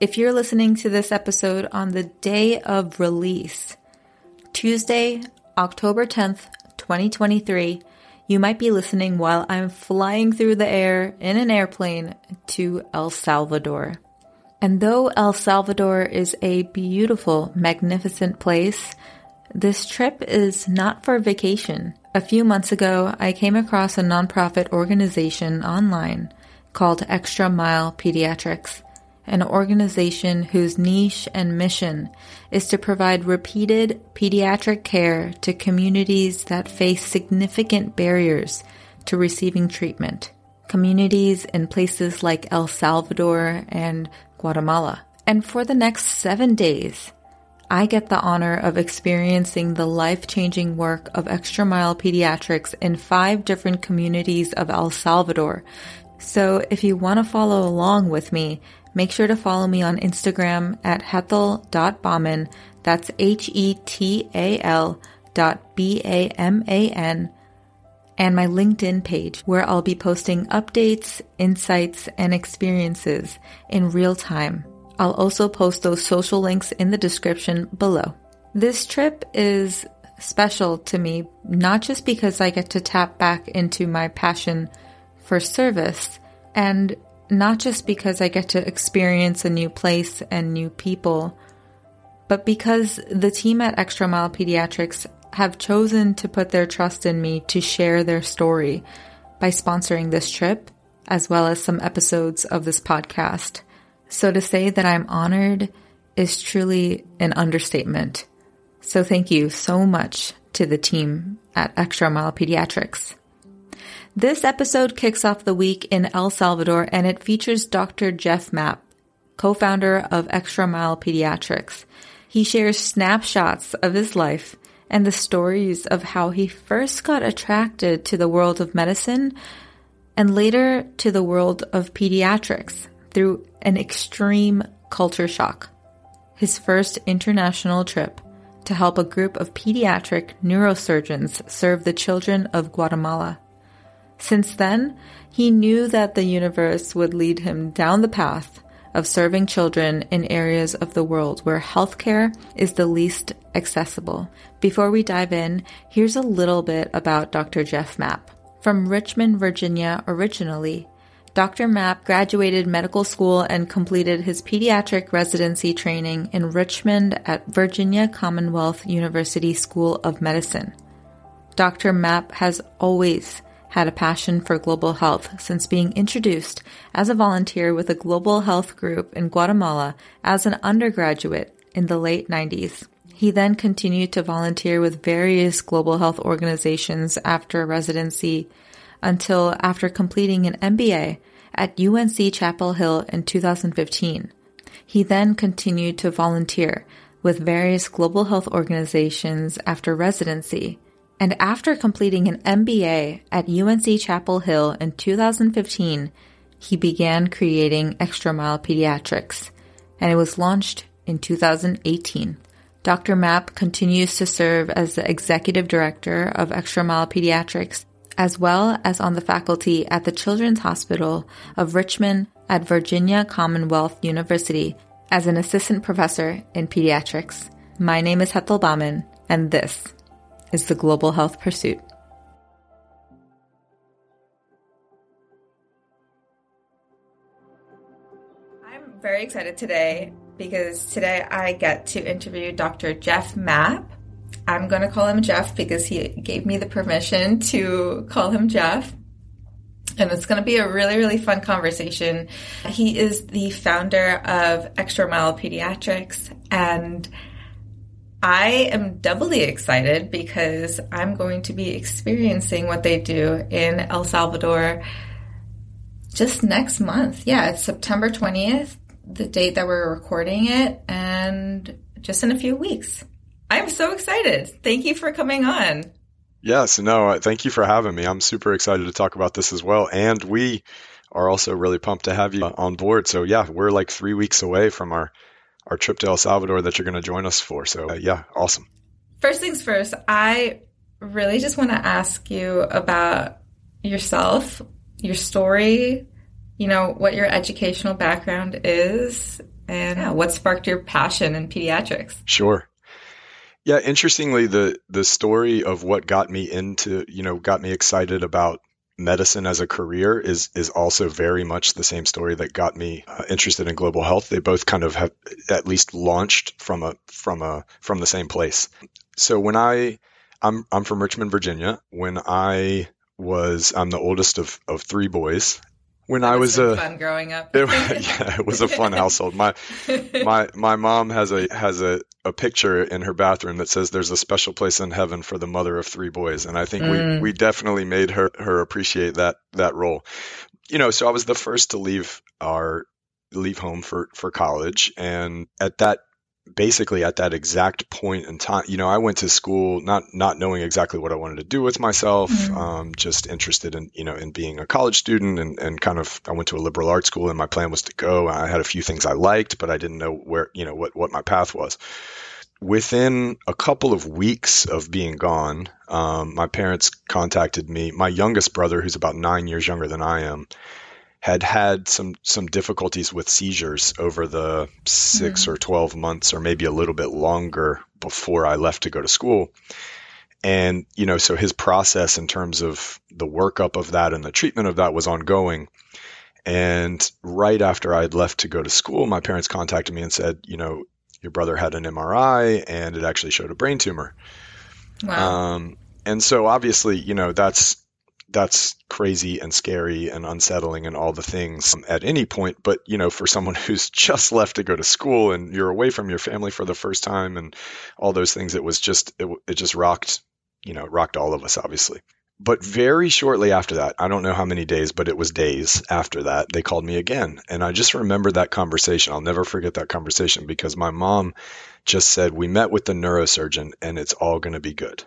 If you're listening to this episode on the day of release, Tuesday, October 10th, 2023, you might be listening while I'm flying through the air in an airplane to El Salvador. And though El Salvador is a beautiful, magnificent place, this trip is not for vacation. A few months ago, I came across a nonprofit organization online called Extra Mile Pediatrics, an organization whose niche and mission is to provide repeated pediatric care to communities that face significant barriers to receiving treatment. Communities in places like El Salvador and Guatemala. And for the next seven days, I get the honor of experiencing the life changing work of Extra Mile Pediatrics in five different communities of El Salvador. So if you want to follow along with me, make sure to follow me on Instagram at hetal.baman. That's H E T A L dot B A M A N and my LinkedIn page where I'll be posting updates, insights, and experiences in real time. I'll also post those social links in the description below. This trip is special to me, not just because I get to tap back into my passion for service, and not just because I get to experience a new place and new people, but because the team at Extra Mile Pediatrics have chosen to put their trust in me to share their story by sponsoring this trip, as well as some episodes of this podcast. So to say that I'm honored is truly an understatement. So thank you so much to the team at Extra Mile Pediatrics. This episode kicks off the week in El Salvador and it features Dr. Jeff Mapp, co-founder of Extra Mile Pediatrics. He shares snapshots of his life and the stories of how he first got attracted to the world of medicine and later to the world of pediatrics through an extreme culture shock. His first international trip to help a group of pediatric neurosurgeons serve the children of Guatemala. Since then, he knew that the universe would lead him down the path of serving children in areas of the world where healthcare is the least accessible. Before we dive in, here's a little bit about Dr. Jeff Mapp. From Richmond, Virginia originally, Dr. Mapp graduated medical school and completed his pediatric residency training in Richmond at Virginia Commonwealth University School of Medicine. Dr. Mapp has always had a passion for global health since being introduced as a volunteer with a global health group in Guatemala as an undergraduate in the late 90s. He then continued to volunteer with various global health organizations after residency until after completing an MBA at UNC Chapel Hill in 2015. He then continued to volunteer with various global health organizations after residency. And after completing an MBA at UNC Chapel Hill in 2015, he began creating Extra Mile Pediatrics, and it was launched in 2018. Dr. Mapp continues to serve as the executive director of Extra Mile Pediatrics as well as on the faculty at the Children's Hospital of Richmond at Virginia Commonwealth University as an assistant professor in pediatrics. My name is Hetal Baman, and this is the Global Health Pursuit. I'm very excited today because today I get to interview Dr. Jeff Mapp. I'm going to call him Jeff because he gave me the permission to call him Jeff. And it's going to be a really, really fun conversation. He is the founder of Extra Mile Pediatrics and I am doubly excited because I'm going to be experiencing what they do in El Salvador just next month. Yeah, it's September 20th, the date that we're recording it, and just in a few weeks. I'm so excited. Thank you for coming on. Yes, no, thank you for having me. I'm super excited to talk about this as well. And we are also really pumped to have you on board. So, yeah, we're like three weeks away from our, our trip to El Salvador that you're going to join us for. So, uh, yeah, awesome. First things first, I really just want to ask you about yourself, your story, you know, what your educational background is and yeah, what sparked your passion in pediatrics. Sure. Yeah, interestingly, the the story of what got me into, you know, got me excited about medicine as a career is is also very much the same story that got me uh, interested in global health. They both kind of have at least launched from a from a from the same place. So when I I'm I'm from Richmond, Virginia. When I was I'm the oldest of of three boys, when that I was, was a fun growing up. it, yeah, it was a fun household. My my my mom has a has a, a picture in her bathroom that says there's a special place in heaven for the mother of three boys, and I think mm. we we definitely made her her appreciate that that role. You know, so I was the first to leave our leave home for for college, and at that basically at that exact point in time you know i went to school not not knowing exactly what i wanted to do with myself mm-hmm. um, just interested in you know in being a college student and, and kind of i went to a liberal arts school and my plan was to go. I had a few things i liked but i didn't know where you know what what my path was. Within a couple of weeks of being gone um, my parents contacted me. My youngest brother who's about nine years younger than i am had had some some difficulties with seizures over the 6 mm-hmm. or 12 months or maybe a little bit longer before I left to go to school. And, you know, so his process in terms of the workup of that and the treatment of that was ongoing. And right after I had left to go to school, my parents contacted me and said, you know, your brother had an MRI and it actually showed a brain tumor. Wow. Um, and so obviously, you know, that's that's crazy and scary and unsettling and all the things at any point. But, you know, for someone who's just left to go to school and you're away from your family for the first time and all those things, it was just, it, it just rocked, you know, rocked all of us, obviously. But very shortly after that, I don't know how many days, but it was days after that, they called me again. And I just remember that conversation. I'll never forget that conversation because my mom just said, We met with the neurosurgeon and it's all going to be good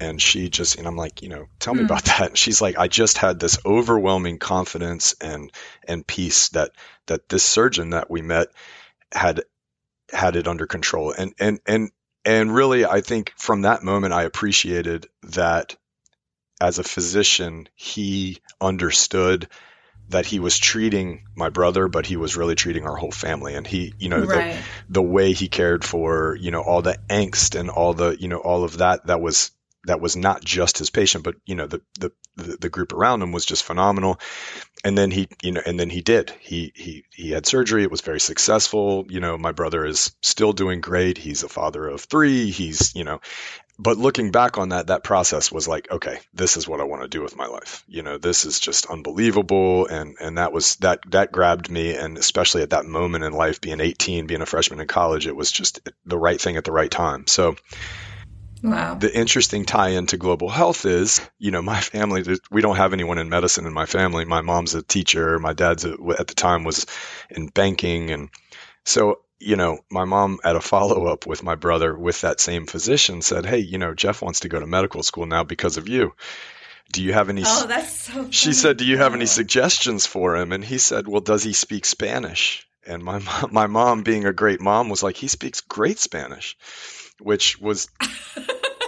and she just and I'm like, you know, tell me mm. about that. And she's like, I just had this overwhelming confidence and and peace that that this surgeon that we met had had it under control. And and and and really I think from that moment I appreciated that as a physician he understood that he was treating my brother, but he was really treating our whole family. And he, you know, right. the, the way he cared for, you know, all the angst and all the, you know, all of that, that was that was not just his patient, but you know the, the the group around him was just phenomenal. And then he, you know, and then he did. He he he had surgery. It was very successful. You know, my brother is still doing great. He's a father of three. He's you know, but looking back on that, that process was like, okay, this is what I want to do with my life. You know, this is just unbelievable. And, and that was, that, that grabbed me. And especially at that moment in life, being 18, being a freshman in college, it was just the right thing at the right time. So, Wow. The interesting tie into global health is, you know, my family, we don't have anyone in medicine in my family. My mom's a teacher. My dad's a, at the time was in banking. And so, you know, my mom at a follow up with my brother with that same physician said, Hey, you know, Jeff wants to go to medical school now because of you. Do you have any? Oh, that's so. Funny. She said, "Do you have any suggestions for him?" And he said, "Well, does he speak Spanish?" And my mom, my mom, being a great mom, was like, "He speaks great Spanish," which was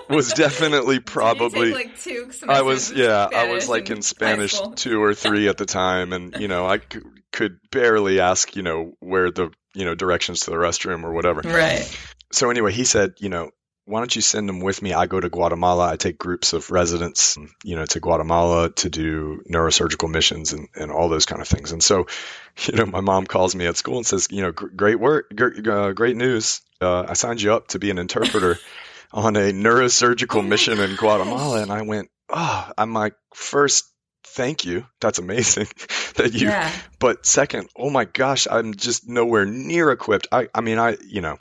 was definitely probably like two I was yeah, I was like in Spanish two or three at the time and you know, I could, could barely ask, you know, where the, you know, directions to the restroom or whatever. Right. So anyway, he said, you know, why don't you send them with me? I go to Guatemala. I take groups of residents, you know, to Guatemala to do neurosurgical missions and, and all those kind of things. And so, you know, my mom calls me at school and says, you know, great work, great, uh, great news. Uh, I signed you up to be an interpreter on a neurosurgical oh mission in Guatemala. And I went, oh, I'm like, first, thank you. That's amazing that you, yeah. but second, oh my gosh, I'm just nowhere near equipped. I, I mean, I, you know,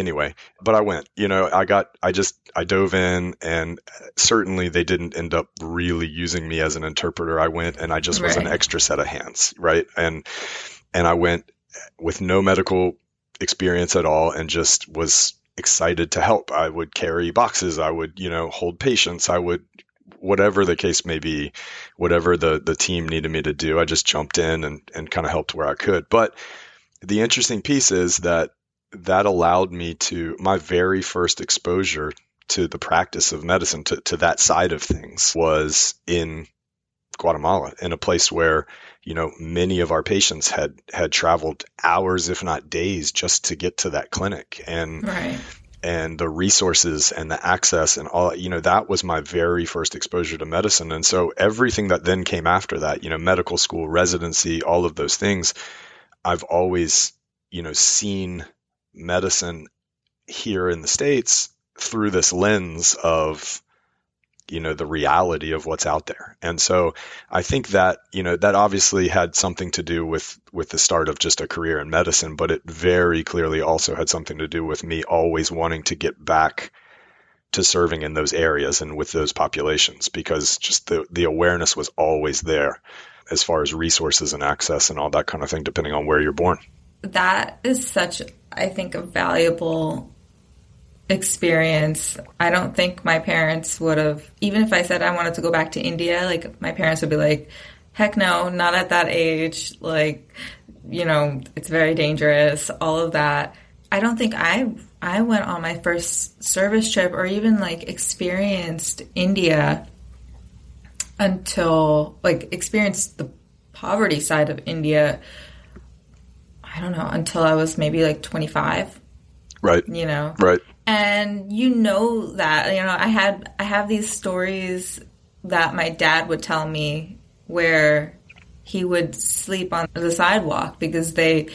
anyway, but I went, you know, I got, I just, I dove in and uh, certainly they didn't end up really using me as an interpreter. I went and I just right. was an extra set of hands. Right. And, and I went uh, with no medical experience at all and just was excited to help. I would carry boxes. I would, you know, hold patients. I would, whatever the case may be, whatever the, the team needed me to do, I just jumped in and, and kind of helped where I could. But the interesting piece is that that allowed me to, my very first exposure to the practice of medicine, to, to that side of things was in Guatemala in a place where, you know, many of our patients had had traveled hours, if not days, just to get to that clinic. And Right. and the resources and the access and all you know that was my very first exposure to medicine and so everything that then came after that you know medical school residency all of those things i've always you know seen medicine here in the states through this lens of you know the reality of what's out there. And so i think that you know that obviously had something to do with with the start of just a career in medicine but it very clearly also had something to do with me always wanting to get back to serving in those areas and with those populations because just the the awareness was always there as far as resources and access and all that kind of thing depending on where you're born That is such, I think, a valuable experience. I don't think my parents would have, even if I said I wanted to go back to India, like my parents would be like, heck no, not at that age. Like, you know, it's very dangerous, all of that. I don't think I I went on my first service trip or even like experienced India until like experienced the poverty side of India I don't know until I was maybe like 25 right. You know? Right. And you know that you know i had i have these stories that my dad would tell me where he would sleep on the sidewalk because they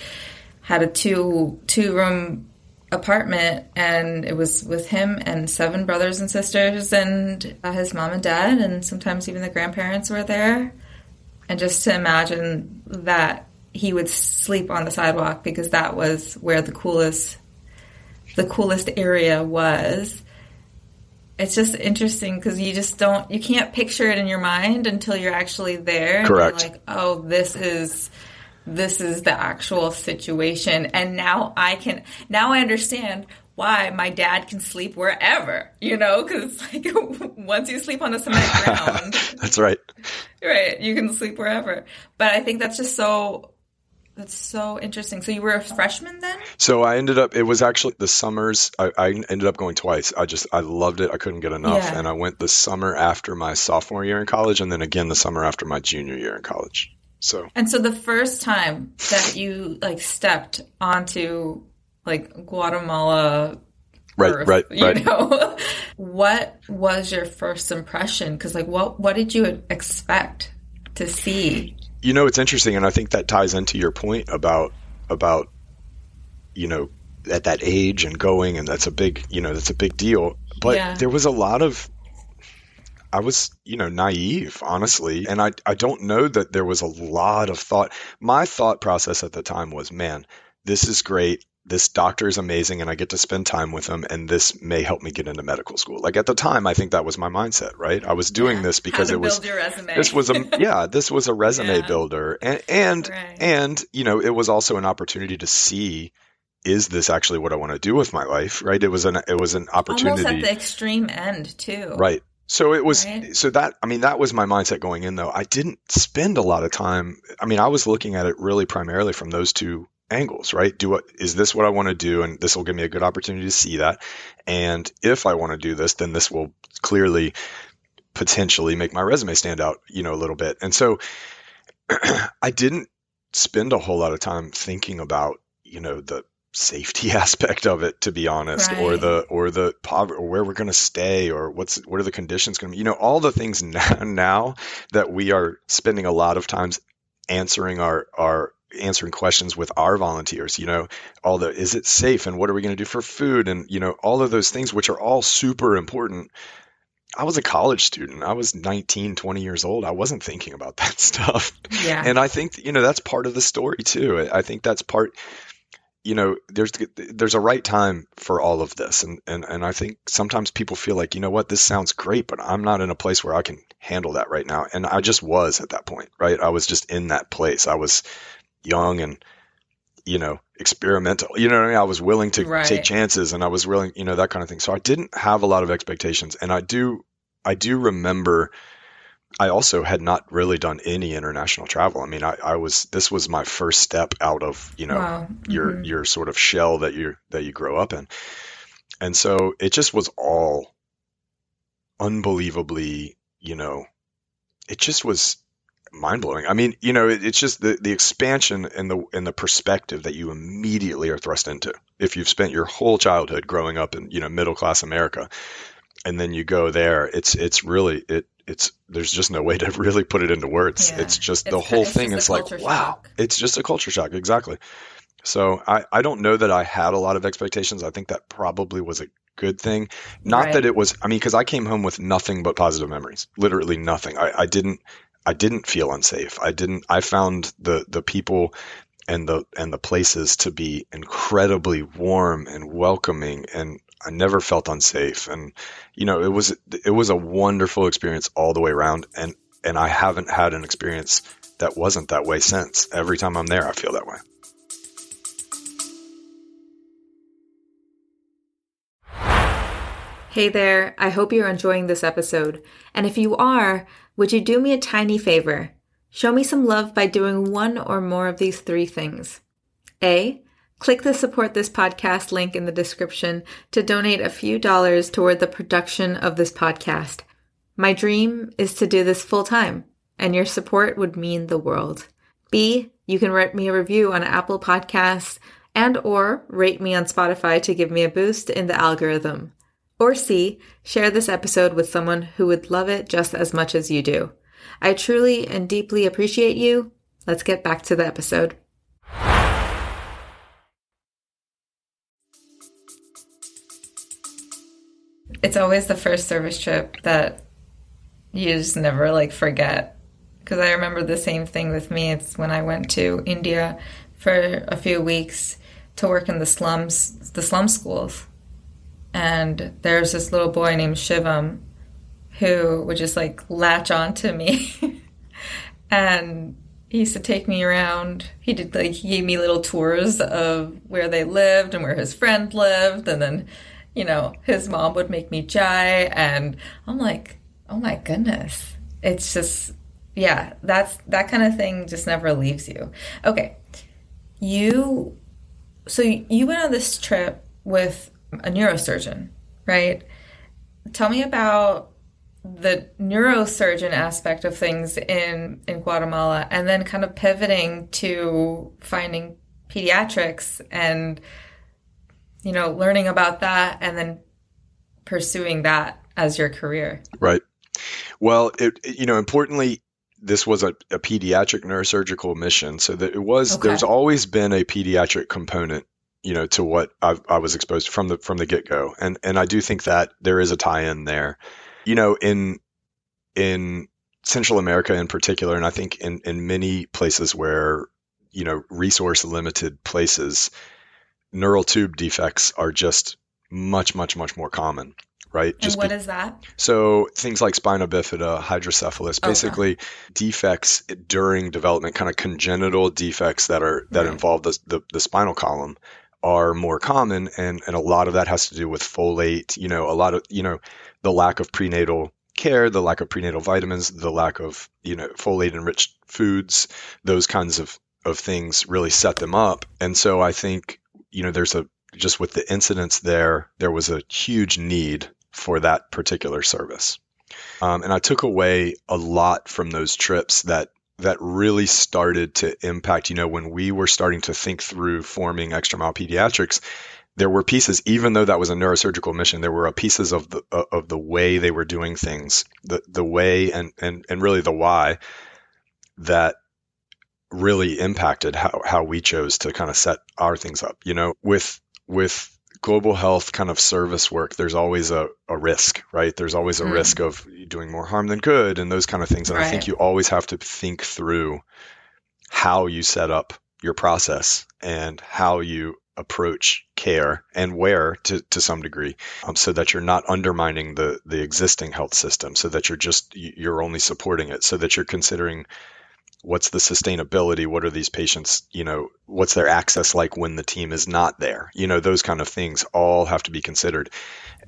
had a two two room apartment and it was with him and seven brothers and sisters and uh, his mom and dad and sometimes even the grandparents were there. And just to imagine that he would sleep on the sidewalk because that was where the coolest the coolest area was. It's just interesting because you just don't, you can't picture it in your mind until you're actually there. and you're Correct. like, oh, this is, this is the actual situation. And now I can, now I understand why my dad can sleep wherever, you know, because like once you sleep on the cement ground, that's right right, you can sleep wherever. But I think that's just so, that's so interesting. So you were a freshman then? So I ended up. It was actually the summers. I, I ended up going twice. I just I loved it. I couldn't get enough, Yeah. and I went the summer after my sophomore year in college, and then again the summer after my junior year in college. So And so the first time that you like stepped onto like Guatemala right, earth, right, you right. know, what was your first impression? Because like, what what did you expect to see? You know, it's interesting, and I think that ties into your point about about you know at that age and going, and that's a big you know that's a big deal. But Yeah. there was a lot of I was, you know, naive, honestly, and I I don't know that there was a lot of thought. My thought process at the time was, man, this is great. This doctor is amazing, and I get to spend time with him, and this may help me get into medical school. Like at the time, I think that was my mindset, right? I was doing Yeah. this because it was build your resume. this was a yeah this was a resume Yeah. builder and and Right. and you know it was also an opportunity to see is this actually what I want to do with my life right it was an it was an almost opportunity at the extreme end too. right so it was Right. so that I mean that was my mindset going in though I didn't spend a lot of time I mean I was looking at it really primarily from those two angles right do what is this what I want to do and this will give me a good opportunity to see that and if I want to do this then this will clearly potentially make my resume stand out, you know, a little bit. And so I didn't spend a whole lot of time thinking about, you know, the safety aspect of it, to be honest, or the or the poverty, or where we're going to stay, or what's what are the conditions going to be. You know, all the things now, now that we are spending a lot of times answering our our answering questions with our volunteers you know all the is it safe and what are we going to do for food and you know all of those things which are all super important I was a college student. I was 19, 20 years old. I wasn't thinking about that stuff. Yeah. And I think, you know, that's part of the story too. I think that's part, you know, there's, there's a right time for all of this. And, and, and I think sometimes people feel like, you know what, this sounds great, but I'm not in a place where I can handle that right now. And I just was at that point, right? I was just in that place. I was young and, you know, experimental. You know what I mean? I was willing to Right. take chances and I was willing, you know, that kind of thing. So I didn't have a lot of expectations. And I do, I do remember I also had not really done any international travel. I mean, I, I was, this was my first step out of, you know, wow. your, Mhm. your sort of shell that you, that you grow up in. And so it just was all unbelievably, you know, it just was mind blowing. I mean, you know, it, it's just the, the expansion and the and the perspective that you immediately are thrust into. If you've spent your whole childhood growing up in you know middle class America, and then you go there, it's it's really it it's there's just no way to really put it into words. Yeah. It's just the whole thing It's like wow, it's just a culture shock. Exactly. So I, I don't know that I had a lot of expectations. I think that probably was a good thing. Not right. that it was, I mean, because I came home with nothing but positive memories, literally nothing. I, I didn't, I didn't feel unsafe. I didn't, I found the, the people and the, and the places to be incredibly warm and welcoming and I never felt unsafe. And, you know, it was, it was a wonderful experience all the way around. And, and I haven't had an experience that wasn't that way since. Every time I'm there, I feel that way. Hey there, I hope you're enjoying this episode. And if you are, would you do me a tiny favor? Show me some love by doing one or more of these three things. A. Click the support this podcast link in the description to donate a few dollars toward the production of this podcast. My dream is to do this full time, and your support would mean the world. B. You can write me a review on Apple Podcasts and or rate me on Spotify to give me a boost in the algorithm. Or C, share this episode with someone who would love it just as much as you do. I truly and deeply appreciate you. Let's get back to the episode. It's always the first service trip that you just never like forget. Because I remember the same thing with me. It's when I went to India for a few weeks to work in the slums, the slum schools and there's this little boy named Shivam who would just like latch on to me. and he used to take me around. He did like he gave me little tours of where they lived and where his friend lived and then you know, his mom would make me chai and I'm like, "Oh my goodness." It's just yeah, that's that kind of thing just never leaves you. Okay. You so you went on this trip with a neurosurgeon, right? Tell me about the neurosurgeon aspect of things in in Guatemala and then kind of pivoting to finding pediatrics and you know learning about that and then pursuing that as your career. Right. Well, it, you know, importantly, this was a, a, pediatric neurosurgical mission, so that it was. Okay. There's always been a pediatric component you know to what I've, i was exposed to from the from the get go, and and I do think that there is a tie in there. You know, in in Central America in particular, and I think in in many places where you know resource limited places, neural tube defects are just much much much more common right? Just and what be- is that? So things like spina bifida, hydrocephalus, basically okay. defects during development, kind of congenital defects that are that right. involve the, the, the spinal column are more common and, and a lot of that has to do with folate you know a lot of you know the lack of prenatal care the lack of prenatal vitamins the lack of you know folate enriched foods those kinds of of things really set them up. And so i think you know there's a just with the incidents there there was a huge need for that particular service. Um, and i took away a lot from those trips that that really started to impact, you know, when we were starting to think through forming Extra Mile Pediatrics, there were pieces, even though that was a neurosurgical mission, there were pieces of the uh, of the way they were doing things, the the way and and and really the why that really impacted how how we chose to kind of set our things up. You know, with with global health kind of service work, there's always a, a risk, right? There's always a mm. risk of doing more harm than good and those kind of things. And right. I think you always have to think through how you set up your process and how you approach care and where to, to some degree um, so that you're not undermining the the existing health system so that you're just you're only supporting it so that you're considering what's the sustainability? What are these patients you know what's their access like when the team is not there? You know those kind of things all have to be considered.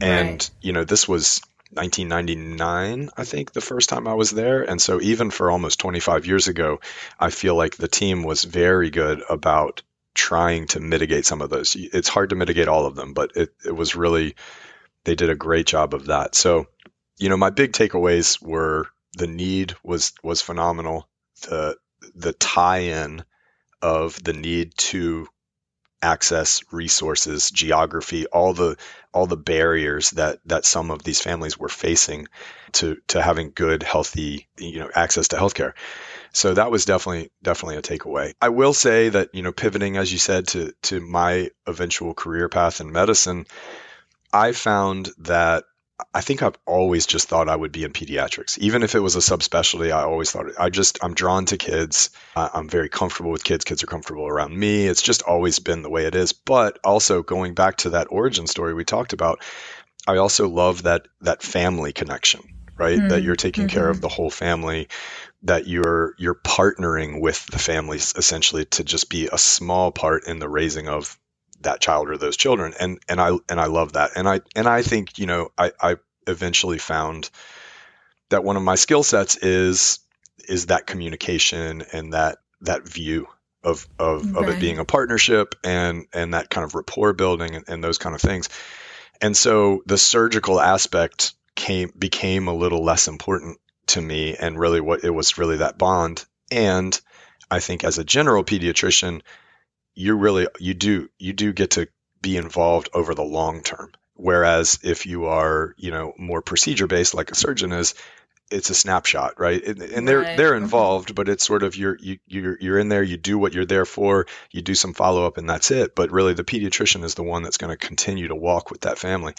And right. you know this was 1999 i think the first time i was there. And so even for almost 25 years ago i feel like the team was very good about trying to mitigate some of those. It's hard to mitigate all of them but it, it was really they did a great job of that. So you know my big takeaways were the need was was phenomenal the the tie-in of the need to access resources, geography, all the all the barriers that that some of these families were facing to to having good, healthy, you know, access to healthcare. So that was definitely definitely a takeaway. I will say that you know, pivoting as you said to to my eventual career path in medicine, I found that I think I've always just thought I would be in pediatrics. Even if it was a subspecialty, I always thought I just I'm drawn to kids. I'm very comfortable with kids. Kids are comfortable around me. It's just always been the way it is. But also going back to that origin story we talked about, I also love that that family connection, right? Mm-hmm. That you're taking mm-hmm. care of mm-hmm. the whole family, that you're you're partnering with the families essentially to just be a small part in the raising of that child or those children. And and I and I love that. And I and I think you know I I eventually found that one of my skill sets is is that communication and that that view of of, right. of it being a partnership and and that kind of rapport building and, and those kind of things. And so the surgical aspect came became a little less important to me and really what it was really that bond. And I think as a general pediatrician you really you do you do get to be involved over the long term. Whereas if you are, you know, more procedure based like a surgeon is, it's a snapshot, right? And, they're right. they're mm-hmm. involved, but it's sort of you're you, you're you're in there. You do what you're there for. You do some follow up, and that's it. But really, the pediatrician is the one that's going to continue to walk with that family,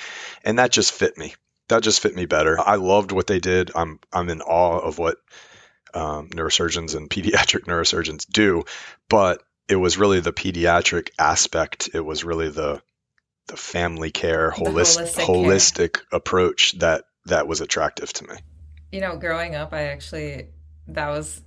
and that just fit me. That just fit me better. I loved what they did. I'm I'm in awe of what um, neurosurgeons and pediatric neurosurgeons do, but it was really the pediatric aspect. It was really the the family care, holistic, holistic, holistic care. approach that that was attractive to me. You know, growing up, I actually that was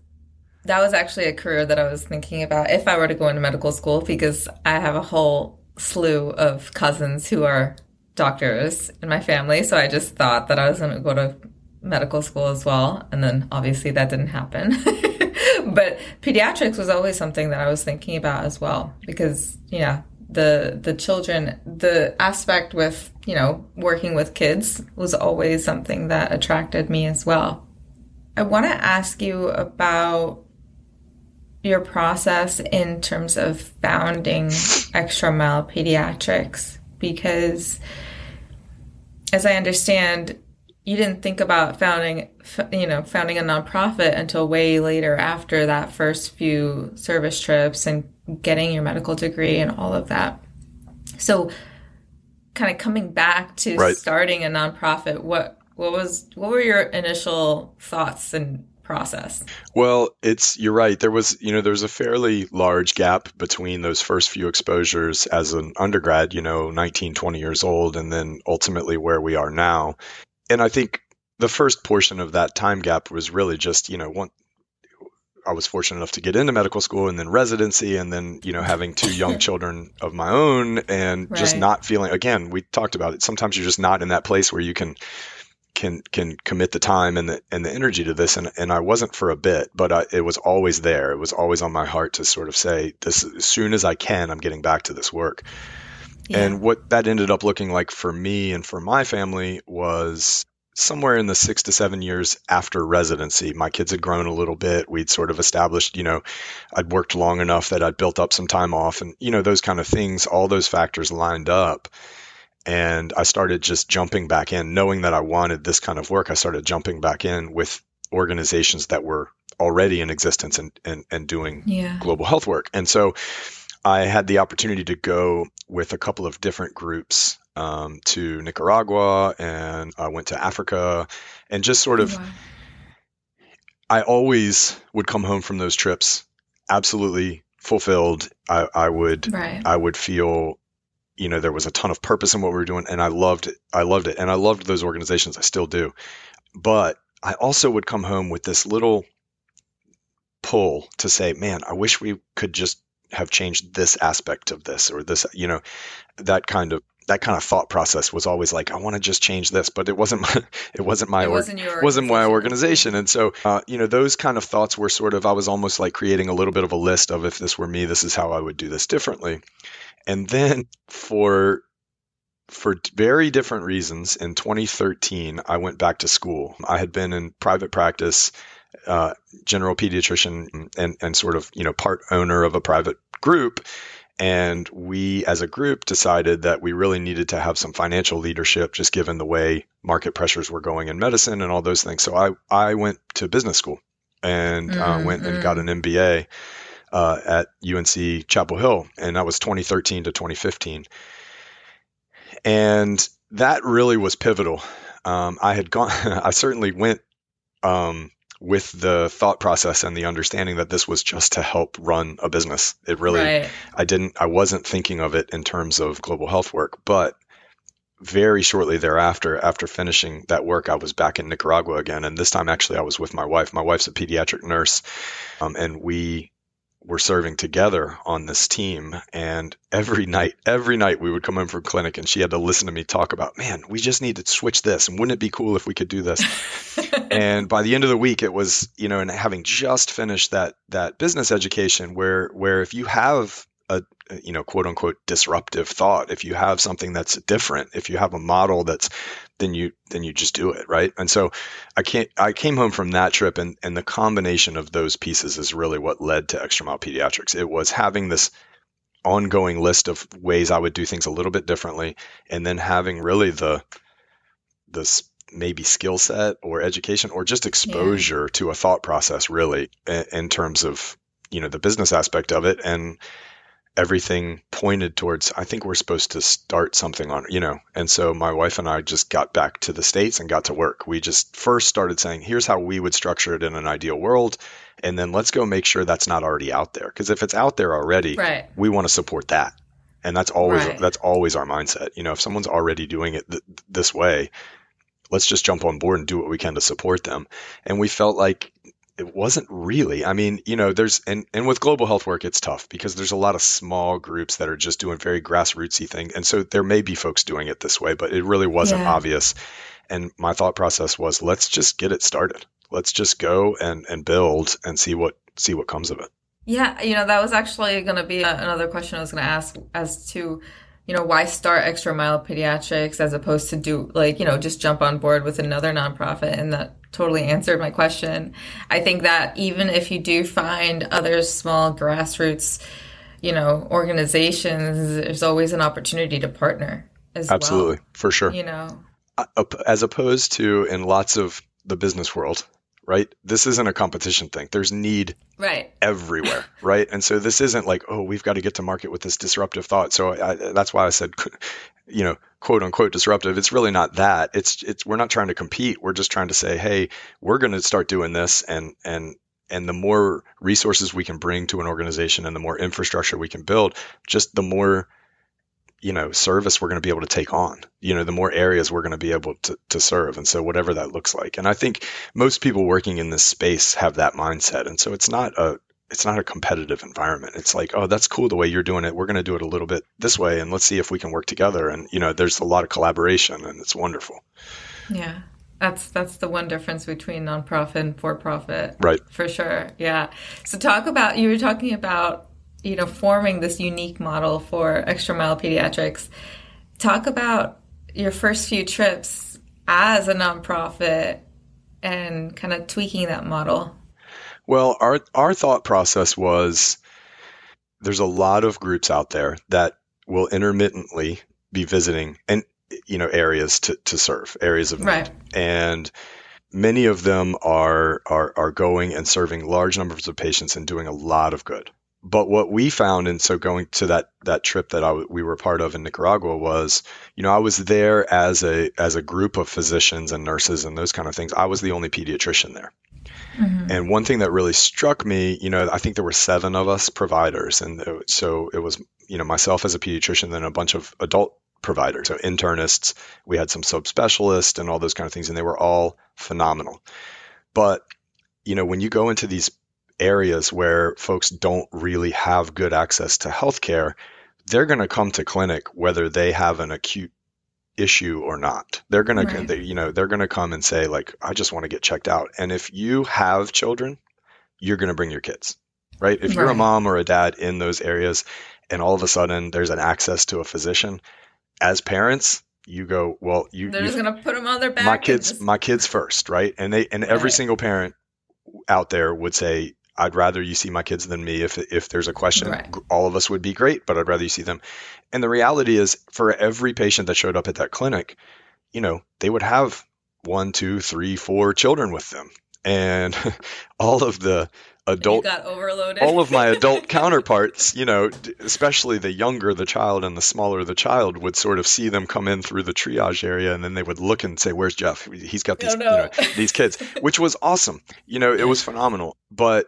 that was actually a career that I was thinking about if I were to go into medical school because I have a whole slew of cousins who are doctors in my family. So I just thought that I was going to go to medical school as well. And then obviously that didn't happen. but pediatrics was always something that I was thinking about as well because yeah, the the children, the aspect with you know working with kids was always something that attracted me as well. I want to ask you about your process in terms of founding Extra Mile Pediatrics because as I understand you didn't think about founding you know founding a nonprofit until way later after that first few service trips and getting your medical degree and all of that. So kind of coming back to right. starting a nonprofit what what was what were your initial thoughts and process? Well it's you're right. There was you know there's a fairly large gap between those first few exposures as an undergrad you know 19 20 years old and then ultimately where we are now and I think the first portion of that time gap was really just, you know, one, I was fortunate enough to get into medical school and then residency and then, you know, having two young children of my own and right. just not feeling again, we talked about it. Sometimes you're just not in that place where you can can can commit the time and the and the energy to this and and I wasn't for a bit, but I, it was always there. It was always on my heart to sort of say this as soon as I can, I'm getting back to this work. And what that ended up looking like for me and for my family was somewhere in the six to seven years after residency. My kids had grown a little bit. We'd sort of established, you know, I'd worked long enough that I'd built up some time off and, you know, those kind of things, all those factors lined up. And I started just jumping back in, knowing that I wanted this kind of work. I started jumping back in with organizations that were already in existence and, and, and doing yeah. global health work. And so I had the opportunity to go with a couple of different groups um, to Nicaragua and I went to Africa and just sort of. Wow. I always would come home from those trips absolutely fulfilled. I, I would right. I would feel you know there was a ton of purpose in what we were doing and I loved it. I loved it and I loved those organizations. I still do. But I also would come home with this little pull to say, man, I wish we could just have changed this aspect of this or this, you know, that kind of that kind of thought process was always like, I want to just change this, but it wasn't my, it wasn't my, it wasn't, wasn't my organization. And so, uh, you know, those kind of thoughts were sort of, I was almost like creating a little bit of a list of if this were me, this is how I would do this differently. And then for, for very different reasons, in 2013, I went back to school. I had been in private practice uh, general pediatrician and, and sort of, you know, part owner of a private group. And we, as a group, decided that we really needed to have some financial leadership, just given the way market pressures were going in medicine and all those things. So I, I went to business school and uh, mm-hmm. went and got an MBA uh, at UNC Chapel Hill, and that was 2013 to 2015. And that really was pivotal. Um, I had gone, I certainly went um, with the thought process and the understanding that this was just to help run a business. It really, right. I didn't, I wasn't thinking of it in terms of global health work, but very shortly thereafter, after finishing that work, I was back in Nicaragua again. And this time, actually, I was with my wife. My wife's a pediatric nurse. Um, and we were serving together on this team. And every night, every night we would come in from clinic and she had to listen to me talk about, man, we just need to switch this. And wouldn't it be cool if we could do this? and by the end of the week, it was, you know, and having just finished that, that business education where, where if you have a, you know, quote unquote disruptive thought, if you have something that's different, if you have a model that's then you then you just do it right and so i can't i came home from that trip and and the combination of those pieces is really what led to extra mile pediatrics it was having this ongoing list of ways i would do things a little bit differently and then having really the this maybe skill set or education or just exposure yeah. to a thought process really in, in terms of you know the business aspect of it and everything pointed towards I think we're supposed to start something on you know? And so my wife and I just got back to the states and got to work. We just first started saying here's how we would structure it in an ideal world and then let's go make sure that's not already out there. Because if it's out there already right. we want to support that. And that's always right. that's always our mindset. You know if someone's already doing it th- this way let's just jump on board and do what we can to support them. And we felt like it wasn't really. I mean, you know, there's and and with global health work, it's tough because there's a lot of small groups that are just doing very grassrootsy thing, and so there may be folks doing it this way, but it really wasn't yeah. obvious. And my thought process was, let's just get it started. Let's just go and and build and see what see what comes of it. Yeah, you know, that was actually going to be another question I was going to ask as to you know, why start Extra Mile Pediatrics as opposed to do like, you know, just jump on board with another nonprofit? And that totally answered my question. I think that even if you do find other small grassroots, you know, organizations, there's always an opportunity to partner as Absolutely, well, for sure. You know, uh, as opposed to in lots of the business world, right? This isn't a competition thing. There's need right everywhere, right? And so this isn't like, oh, we've got to get to market with this disruptive thought. So I, that's why I said, you know, quote unquote disruptive. It's really not that. It's it's we're not trying to compete. We're just trying to say, hey, we're going to start doing this, and and and the more resources we can bring to an organization, and the more infrastructure we can build, just the more you know service we're going to be able to take on. You know the more areas we're going to be able to, to serve and so whatever that looks like. And i think most people working in this space have that mindset and so it's not a it's not a competitive environment. It's like oh that's cool the way you're doing it. We're going to do it a little bit this way and let's see if we can work together. And you know there's a lot of collaboration and it's wonderful. Yeah. That's that's the one difference between nonprofit and for profit right. For sure. Yeah. So talk about you were talking about you know, forming this unique model for extra mile pediatrics. Talk about your first few trips as a nonprofit and kind of tweaking that model. Well, our our thought process was there's a lot of groups out there that will intermittently be visiting and you know areas to, to serve areas of need right. and many of them are, are are going and serving large numbers of patients and doing a lot of good but what we found, and so going to that that trip that I, we were part of in Nicaragua was, you know, I was there as a as a group of physicians and nurses and those kind of things. I was the only pediatrician there. Mm-hmm. And one thing that really struck me, you know, I think there were seven of us providers, and so it was, you know, myself as a pediatrician, then a bunch of adult providers, so internists. We had some subspecialists and all those kind of things, and they were all phenomenal. But you know, when you go into these areas where folks don't really have good access to healthcare, they're going to come to clinic whether they have an acute issue or not. They're going right. to, you know, they're going to come and say like, I just want to get checked out. And if you have children, you're going to bring your kids, right? If you're a mom or a dad in those areas, and all of a sudden there's an access to a physician, as parents, you go, well, you. They're just going to put them on their back. My kids, just... my kids first, right? And they, and right. every single parent out there would say, I'd rather you see my kids than me. If if there's a question, Right. all of us would be great, but I'd rather you see them. And the reality is, for every patient that showed up at that clinic, you know, they would have one, two, three, four children with them, and all of the adult got overloaded. all of my adult counterparts, you know, especially the younger the child and the smaller the child, would sort of see them come in through the triage area, and then they would look and say, "Where's Jeff? He's got these, Oh, no. you know, these kids," which was awesome. You know, it was phenomenal. But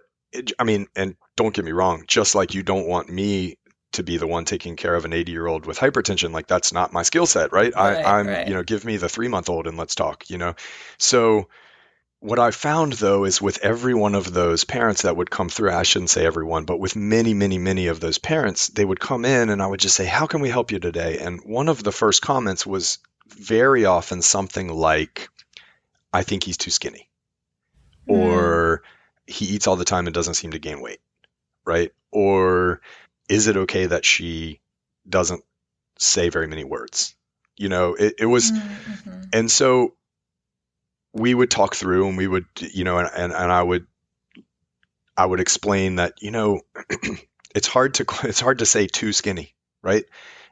I mean, and don't get me wrong, just like you don't want me to be the one taking care of an 80 year old with hypertension, like that's not my skill set, right? Right, I, I'm, right. you know, give me the three month old and let's talk. You know, so what I found though is with every one of those parents that would come through, I shouldn't say everyone, but with many, many, many of those parents, they would come in and I would just say, How can we help you today? And one of the first comments was very often something like, I think he's too skinny, Hmm. or he eats all the time and doesn't seem to gain weight, right? Or is it okay that she doesn't say very many words? You know, it, it was, Mhm. and so we would talk through and we would you know and, and, and i would i would explain that you know it's hard to it's hard to say too skinny right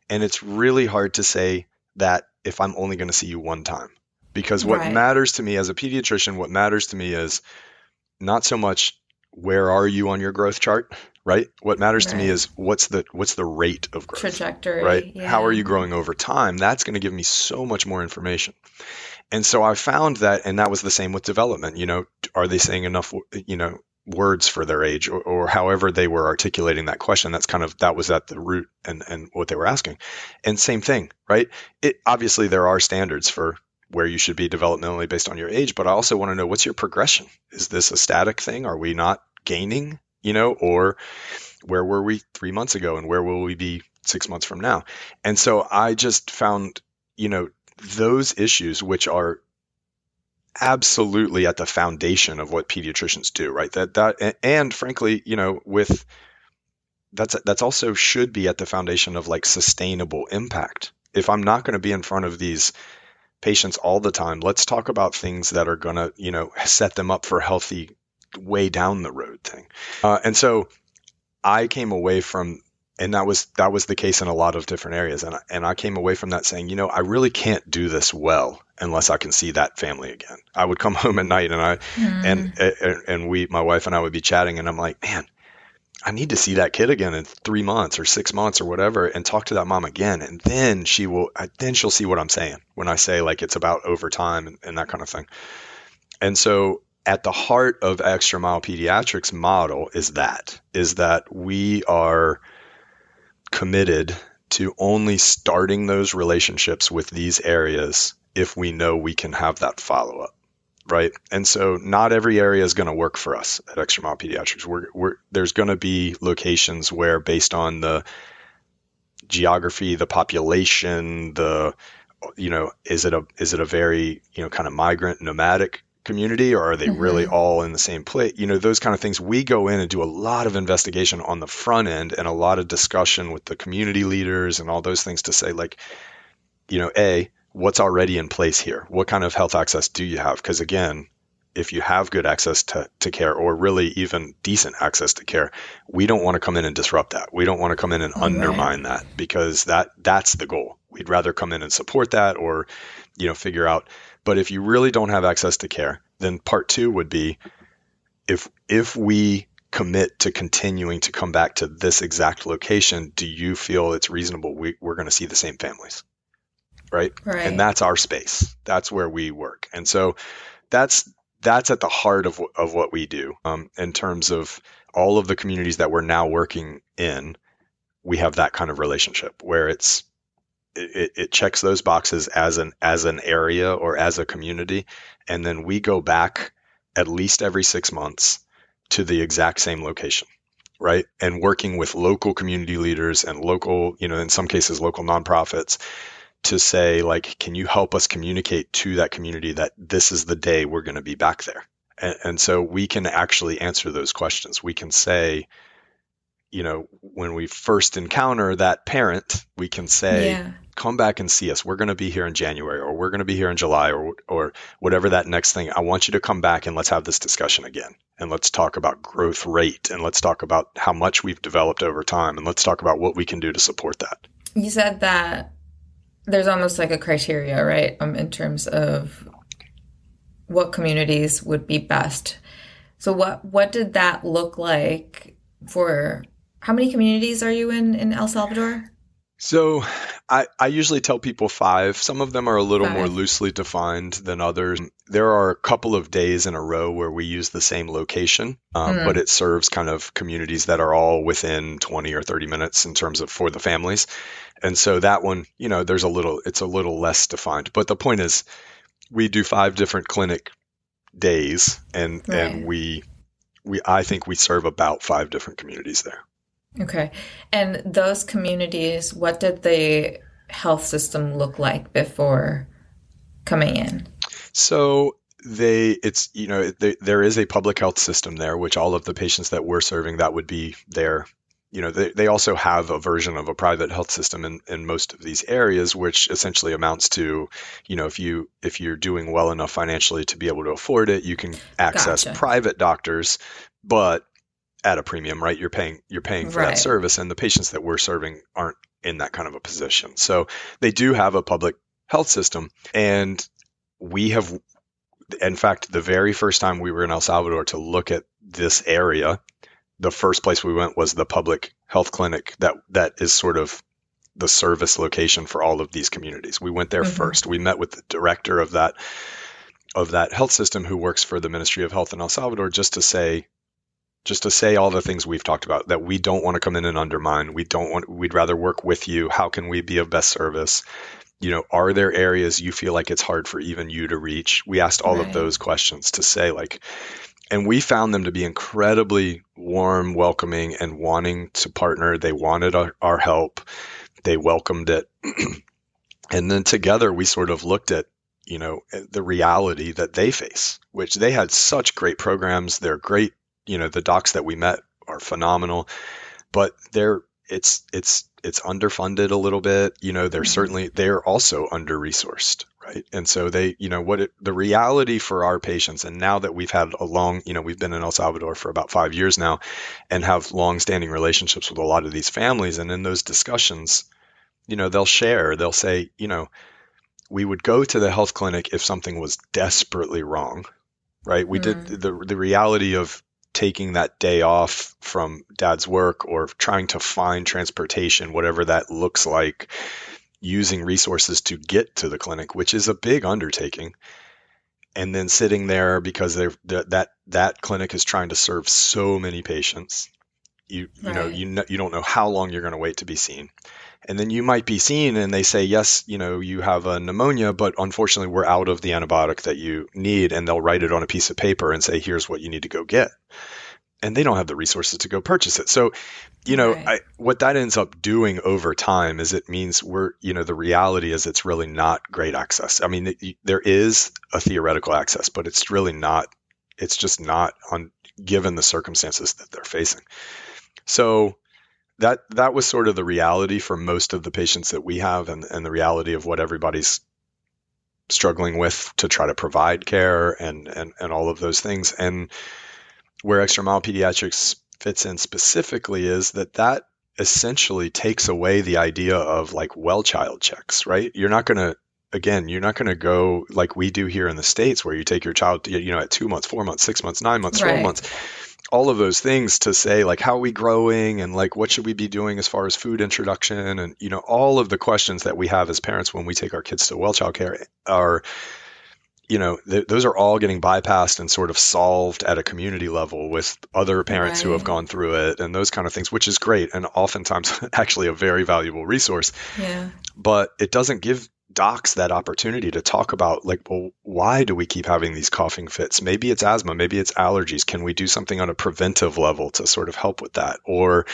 and it's really hard to say that if i'm only going to see you one time because what Right. matters to me as a pediatrician what matters to me is not so much where are you on your growth chart right what matters to me is what's the what's the rate of growth trajectory. right? Yeah. How are you growing over time? That's going to give me so much more information. And so I found that, and that was the same with development. You know, are they saying enough, you know, words for their age or, or however they were articulating that question? That's kind of, that was at the root and, and what they were asking. And same thing, right? It obviously there are standards for where you should be developmentally based on your age, but I also want to know what's your progression? Is this a static thing? Are we not gaining, you know, or where were we three months ago and where will we be six months from now? And so I just found, you know, those issues, which are absolutely at the foundation of what pediatricians do, right? That that and frankly, you know, with that's that's also should be at the foundation of like sustainable impact. If I'm not going to be in front of these patients all the time, let's talk about things that are going to, you know, set them up for healthy way down the road thing. Uh, and so I came away from and that was that was the case in a lot of different areas and I, and I came away from that saying you know I really can't do this well unless I can see that family again I would come home at night and I Mhm. and and and we my wife and I would be chatting and I'm like man I need to see that kid again in 3 months or 6 months or whatever and talk to that mom again. And then she will then she'll see what I'm saying when I say like it's about over time and, and that kind of thing. And so at the heart of extra mile pediatrics model is that is that we are committed to only starting those relationships with these areas if we know we can have that follow up right? And so not every area is going to work for us at extra mile pediatrics. We're, we're there's going to be locations where based on the geography the population the you know is it a is it a very you know kind of migrant nomadic community or are they really Mhm. all in the same place you know those kind of things. We go in and do a lot of investigation on the front end and a lot of discussion with the community leaders and all those things to say like you know a what's already in place here? What kind of health access do you have? Because again if you have good access to, to care or really even decent access to care we don't want to come in and disrupt that. We don't want to come in and Right. undermine that because that that's the goal. We'd rather come in and support that or you know figure out. But if you really don't have access to care then part two would be if if we commit to continuing to come back to this exact location do you feel it's reasonable we, we're going to see the same families right right. and that's our space. That's where we work, and so that's that's at the heart of of what we do. Um, in terms of all of the communities that we're now working in, we have that kind of relationship where it's it, it- it checks those boxes as an as an area or as a community, and then we go back at least every six months to the exact same location right and working with local community leaders and local you know in some cases local nonprofits to say like can you help us communicate to that community that this is the day we're going to be back there and, and so we can actually answer those questions we can say you know when we first encounter that parent we can say yeah. come back and see us. We're going to be here in January or we're going to be here in July or or whatever that next thing. I want you to come back and let's have this discussion again. And let's talk about growth rate and let's talk about how much we've developed over time and let's talk about what we can do to support that. You said that there's almost like a criteria, right? Um, in terms of what communities would be best. So what what did that look like for how many communities are you in in El Salvador? So I, I usually tell people five. Some of them are a little five. more loosely defined than others. There are a couple of days in a row where we use the same location, um, mm. but it serves kind of communities that are all within 20 or 30 minutes in terms of for the families. And so that one, you know, there's a little, it's a little less defined. But the point is, we do five different clinic days, and right. and we we I think we serve about five different communities there. Okay. And those communities, what did the health system look like before coming in? So they it's you know they, there is a public health system there which all of the patients that we're serving that would be there you know they, they also have a version of a private health system in, in most of these areas which essentially amounts to you know if you if you're doing well enough financially to be able to afford it you can access gotcha. private doctors but at a premium, right? You're paying you're paying for right. that service, and the patients that we're serving aren't in that kind of a position. So they do have a public health system, and we have, in fact, the very first time we were in El Salvador to look at this area, the first place we went was the public health clinic that that is sort of the service location for all of these communities. We went there mm-hmm. first. We met with the director of that of that health system who works for the Ministry of Health in El Salvador just to say just to say all the things we've talked about that we don't want to come in and undermine. We don't want, we'd rather work with you. How can we be of best service? You know, are there areas you feel like it's hard for even you to reach? We asked all right. of those questions to say, like, and we found them to be incredibly warm, welcoming, and wanting to partner. They wanted our, our help, they welcomed it. and then together we sort of looked at you know the reality that they face which they had such great programs they're great you know the docs that we met are phenomenal, but they're it's it's it's underfunded a little bit. You know, they're mm-hmm. certainly they're also under resourced, right? And so they, you know, what it, the reality for our patients, and now that we've had a long, you know, we've been in El Salvador for about five years now, and have long-standing relationships with a lot of these families, and in those discussions, you know, they'll share, they'll say, you know, we would go to the health clinic if something was desperately wrong, right? We mm. did the the reality of taking that day off from dad's work or trying to find transportation, whatever that looks like, using resources to get to the clinic, which is a big undertaking. And then sitting there because that that clinic is trying to serve so many patients. You you right. know you know, you don't know how long you're going to wait to be seen and then you might be seen and they say yes you know you have a pneumonia but unfortunately we're out of the antibiotic that you need and they'll write it on a piece of paper and say here's what you need to go get and they don't have the resources to go purchase it so you know right. I, what that ends up doing over time is it means we're you know the reality is it's really not great access i mean it, there is a theoretical access but it's really not it's just not on given the circumstances that they're facing so that that was sort of the reality for most of the patients that we have and, and the reality of what everybody's struggling with to try to provide care and, and, and all of those things. And where extra mile pediatrics fits in specifically is that that essentially takes away the idea of like well child checks, right? You're not going to again, you're not going to go like we do here in the states where you take your child, you know, at 2 months, 4 months, 6 months, 9 months, 12 right. months all of those things to say like how are we growing and like what should we be doing as far as food introduction and you know all of the questions that we have as parents when we take our kids to well child care are you know th- those are all getting bypassed and sort of solved at a community level with other parents right. who have gone through it and those kind of things which is great and oftentimes actually a very valuable resource. Yeah. But it doesn't give docs that opportunity to talk about like well why do we keep having these coughing fits? Maybe it's asthma maybe it's allergies. Can we do something on a preventive level to sort of help with that? Or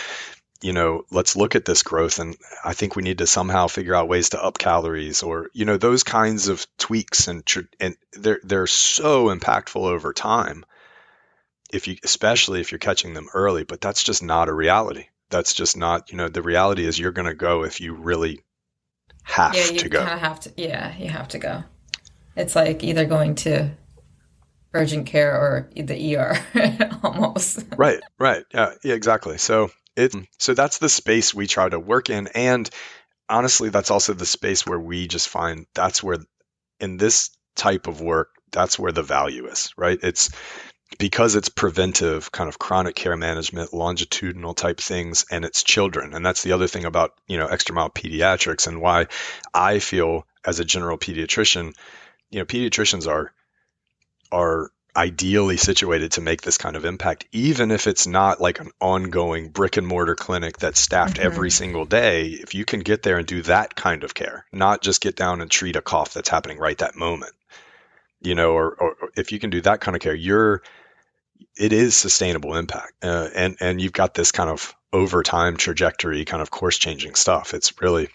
you know let's look at this growth and i think we need to somehow figure out ways to up calories or you know those kinds of tweaks and and they're they're so impactful over time if you especially if you're catching them early but that's just not a reality that's just not you know the reality is you're going to go if you really have yeah, you to go. have to. Yeah, you have to go. It's like either going to urgent care or the ER, almost. Right, right. Yeah, yeah, exactly. So it hmm. so that's the space we try to work in, and honestly, that's also the space where we just find that's where in this type of work, that's where the value is. Right? It's because it's preventive kind of chronic care management longitudinal type things and it's children and that's the other thing about you know Extra Mile Pediatrics and why i feel as a general pediatrician you know pediatricians are are ideally situated to make this kind of impact even if it's not like an ongoing brick and mortar clinic that's staffed Mm-hmm. every single day if you can get there and do that kind of care not just get down and treat a cough that's happening right that moment you know or, or if you can do that kind of care you're it is sustainable impact uh, and and you've got this kind of over time trajectory kind of course changing stuff it's really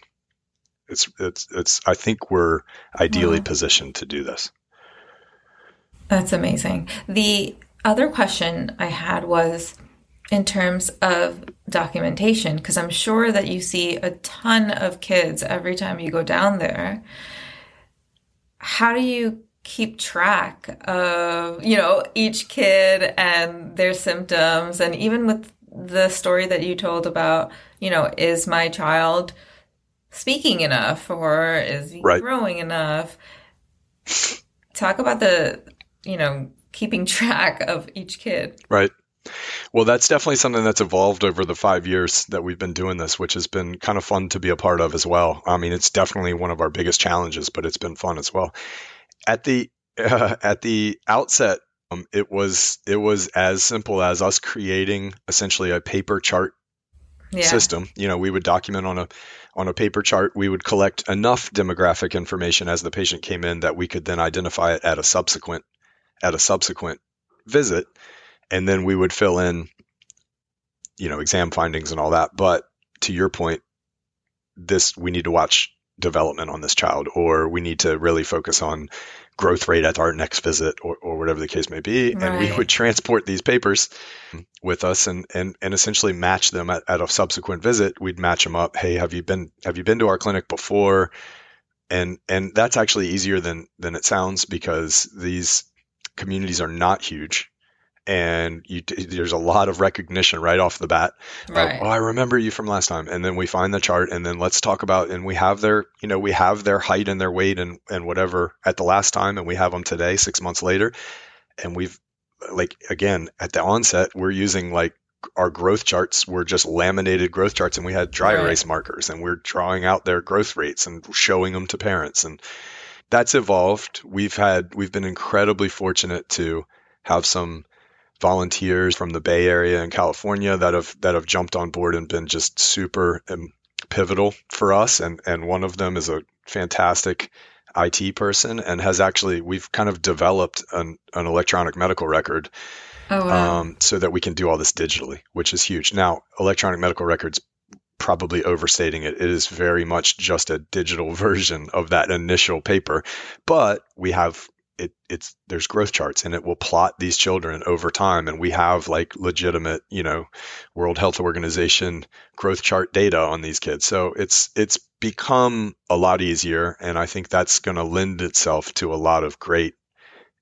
it's it's it's i think we're ideally Wow. positioned to do this That's amazing. The other question I had was in terms of documentation, because I'm sure that you see a ton of kids every time you go down there. How do you keep track of, you know, each kid and their symptoms? And even with the story that you told about, you know, is my child speaking enough or is he Right. growing enough? Talk about the, you know, keeping track of each kid. right well that's definitely something that's evolved over the five years that we've been doing this which has been kind of fun to be a part of as well i mean it's definitely one of our biggest challenges but it's been fun as well at the uh, at the outset um, it was it was as simple as us creating essentially a paper chart Yeah. system. You know, we would document on a on a paper chart. We would collect enough demographic information as the patient came in that we could then identify it at a subsequent at a subsequent visit, and then we would fill in, you know, exam findings and all that. But to your point, this we need to watch development on this child, or we need to really focus on growth rate at our next visit, or, or whatever the case may be. And we would transport these papers with us and, and, and essentially match them at, at a subsequent visit. We'd match them up. Hey, have you been have you been to our clinic before? And and that's actually easier than than it sounds because these communities are not huge. And you, there's a lot of recognition right off the bat. Right. oh, I remember you from last time. And then we find the chart and then let's talk about, and we have their, you know, we have their height and their weight and, and whatever at the last time. And we have them today, six months later. And we've, like, again, at the onset, we're using like our growth charts were just laminated growth charts and we had dry Right. erase markers and we're drawing out their growth rates and showing them to parents. And that's evolved. We've had, we've been incredibly fortunate to have some volunteers from the Bay Area and California that have that have jumped on board and been just super um, pivotal for us. And and one of them is a fantastic IT person and has actually we've kind of developed an, an electronic medical record Oh wow. um, so that we can do all this digitally, which is huge. Now, electronic medical records probably overstating it. It is very much just a digital version of that initial paper, but we have it it's there's growth charts and it will plot these children over time and we have like legitimate, you know, World Health Organization growth chart data on these kids. So it's it's become a lot easier and I think that's going to lend itself to a lot of great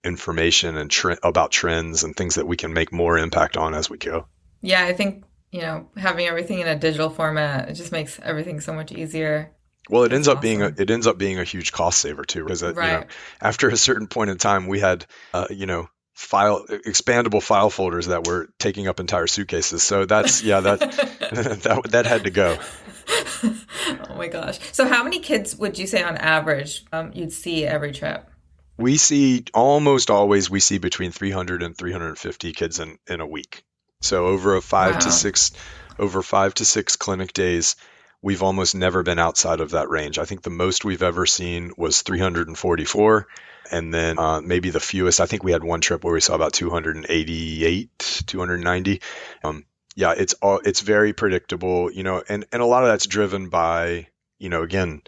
information and tre- about trends and things that we can make more impact on as we go. yeah, I think, you know, having everything in a digital format, it just makes everything so much easier. Well, it ends up being a, it ends up being a huge cost saver too, because uh, you know after a certain point in time, we had uh, you know file expandable file folders that were taking up entire suitcases. So that's yeah that that that had to go. oh my gosh. So how many kids would you say on average um, you'd see every trip? We see almost always we see between 300 and 350 kids in in a week. So over a five Wow. to six over five to six clinic days, we've almost never been outside of that range. I think the most we've ever seen was 344. And then uh, maybe the fewest, I think we had one trip where we saw about 288, 290. Um, yeah, it's all, it's very predictable, you know, and, and a lot of that's driven by, you know, again,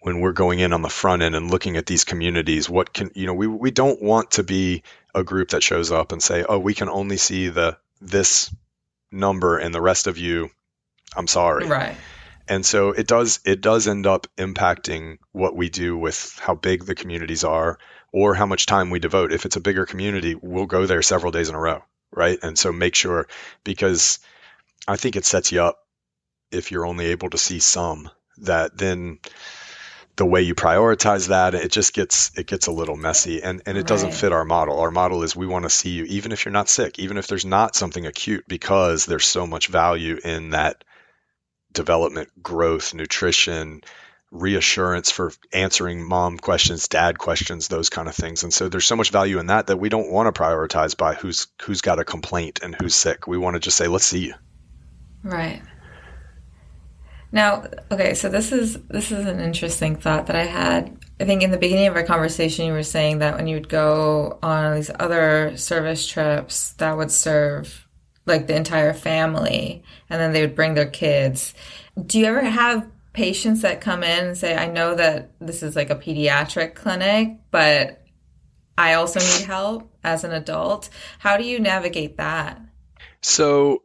when we're going in on the front end and looking at these communities, what can, you know, we, we don't want to be a group that shows up and say, oh, we can only see the, this number and the rest of you, I'm sorry Right. And so it does it does end up impacting what we do with how big the communities are or how much time we devote. If it's a bigger community, we'll go there several days in a row, right? And so make sure because I think it sets you up if you're only able to see some that then the way you prioritize that it just gets it gets a little messy and and it right. doesn't fit our model. Our model is we want to see you even if you're not sick even if there's not something acute because there's so much value in that development growth nutrition reassurance for answering mom questions dad questions those kind of things. And so there's so much value in that that we don't want to prioritize by who's who's got a complaint and who's sick. We want to just say let's see you. Right now, okay, so this is this is an interesting thought that I had. I think in the beginning of our conversation, you were saying that when you would go on these other service trips, that would serve like the entire family, and then they would bring their kids. Do you ever have patients that come in and say, "I know that this is like a pediatric clinic, but I also need help as an adult"? How do you navigate that? So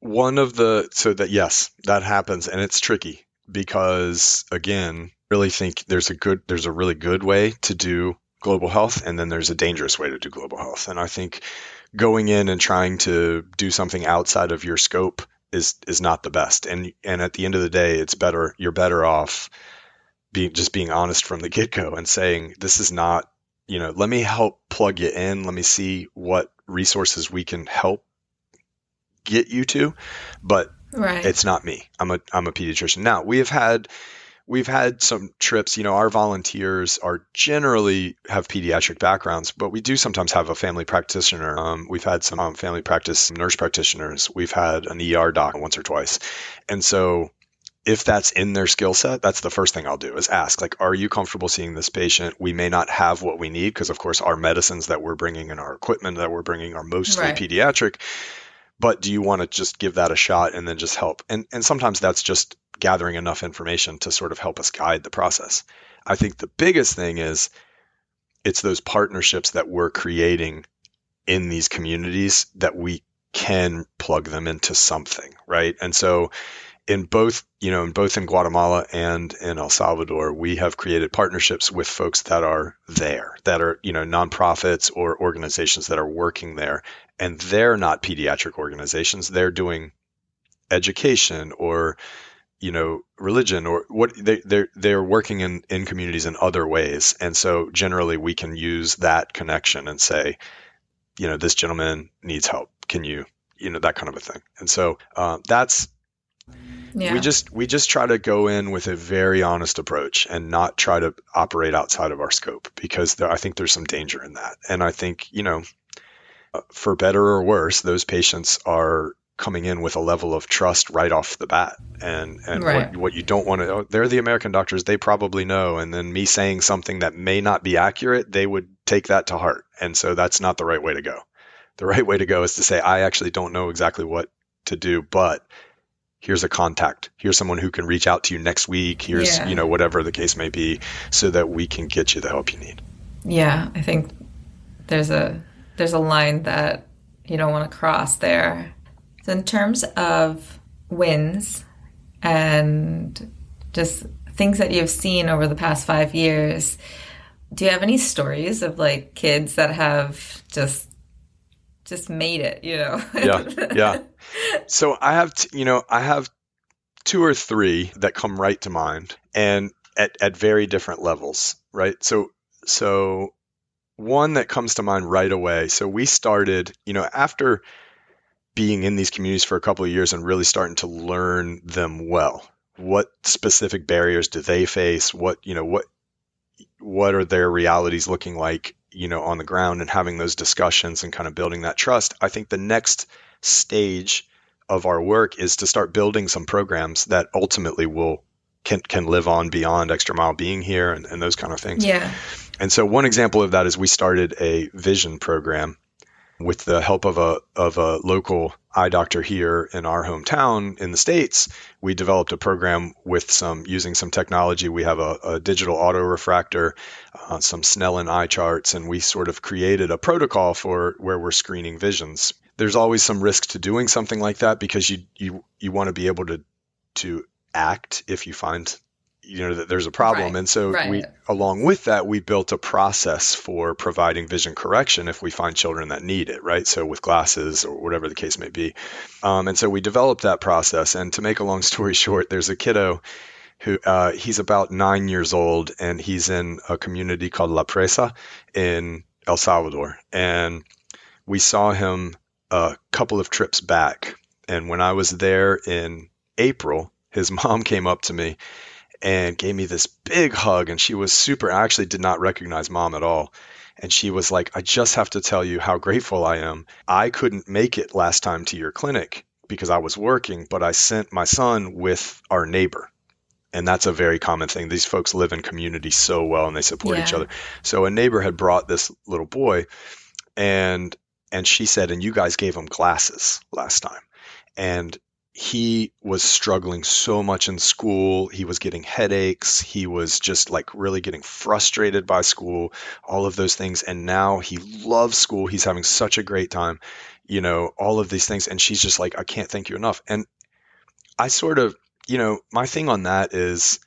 one of the so that yes that happens and it's tricky because again really think there's a good there's a really good way to do global health and then there's a dangerous way to do global health. And i think going in and trying to do something outside of your scope is is not the best. And and at the end of the day it's better you're better off being just being honest from the get-go and saying this is not you know let me help plug you in. Let me see what resources we can help get you to, but right. it's not me. I'm a I'm a pediatrician. Now we have had we've had some trips. You know, our volunteers are generally have pediatric backgrounds, but we do sometimes have a family practitioner. Um, we've had some um, family practice nurse practitioners. We've had an ER doc once or twice, and so if that's in their skill set, that's the first thing I'll do is ask, like, are you comfortable seeing this patient? We may not have what we need because, of course, our medicines that we're bringing and our equipment that we're bringing are mostly right. pediatric but do you want to just give that a shot and then just help? And and sometimes that's just gathering enough information to sort of help us guide the process. I think the biggest thing is it's those partnerships that we're creating in these communities that we can plug them into something, right? And so in both, you know, in both in Guatemala and in El Salvador, we have created partnerships with folks that are there, that are, you know, nonprofits or organizations that are working there. And they're not pediatric organizations. They're doing education or, you know, religion or what they, they're, they're working in, in communities in other ways. And so generally we can use that connection and say, you know, this gentleman needs help. Can you, you know, that kind of a thing. And so uh, that's, yeah. We just we just try to go in with a very honest approach and not try to operate outside of our scope because there, I think there's some danger in that. And I think, you know, uh, for better or worse, those patients are coming in with a level of trust right off the bat. And and right. what, what you don't want to oh, they're the American doctors, they probably know and then me saying something that may not be accurate, they would take that to heart. And so that's not the right way to go. The right way to go is to say I actually don't know exactly what to do, but here's a contact. Here's someone who can reach out to you next week. Here's yeah. you know whatever the case may be so that we can get you the help you need. Yeah i think there's a there's a line that you don't want to cross there. So in terms of wins and just things that you've seen over the past five years do you have any stories of like kids that have just just made it, you know. yeah, yeah. So I have, t- you know, I have two or three that come right to mind, and at at very different levels, right? So so one that comes to mind right away. So we started, you know, after being in these communities for a couple of years and really starting to learn them well. What specific barriers do they face? What you know what what are their realities looking like you know, on the ground and having those discussions and kind of building that trust, I think the next stage of our work is to start building some programs that ultimately will can can live on beyond extra mile being here and, and those kind of things. Yeah. And so one example of that is we started a vision program with the help of a of a local eye doctor here in our hometown in the states we developed a program with some using some technology. We have a, a digital auto refractor uh, some snellen eye charts and we sort of created a protocol for where we're screening visions. There's always some risk to doing something like that because you you you want to be able to to act if you find you know that there's a problem. Right, and so right. we along with that we built a process for providing vision correction if we find children that need it right? So with glasses or whatever the case may be. Um, and so we developed that process. And to make a long story short there's a kiddo who uh, he's about nine years old and he's in a community called La Presa in El Salvador. And we saw him a couple of trips back. And when I was there in April his mom came up to me and gave me this big hug and she was super I actually did not recognize mom at all. And she was like I just have to tell you how grateful I am. I couldn't make it last time to your clinic because I was working but I sent my son with our neighbor. And that's a very common thing. These folks live in community so well and they support each other. So a neighbor had brought this little boy and and she said and you guys gave him glasses last time. And he was struggling so much in school. He was getting headaches. He was just like really getting frustrated by school, all of those things. And now he loves school. He's having such a great time, you know, all of these things. And she's just like, I can't thank you enough. And I sort of, you know, my thing on that is,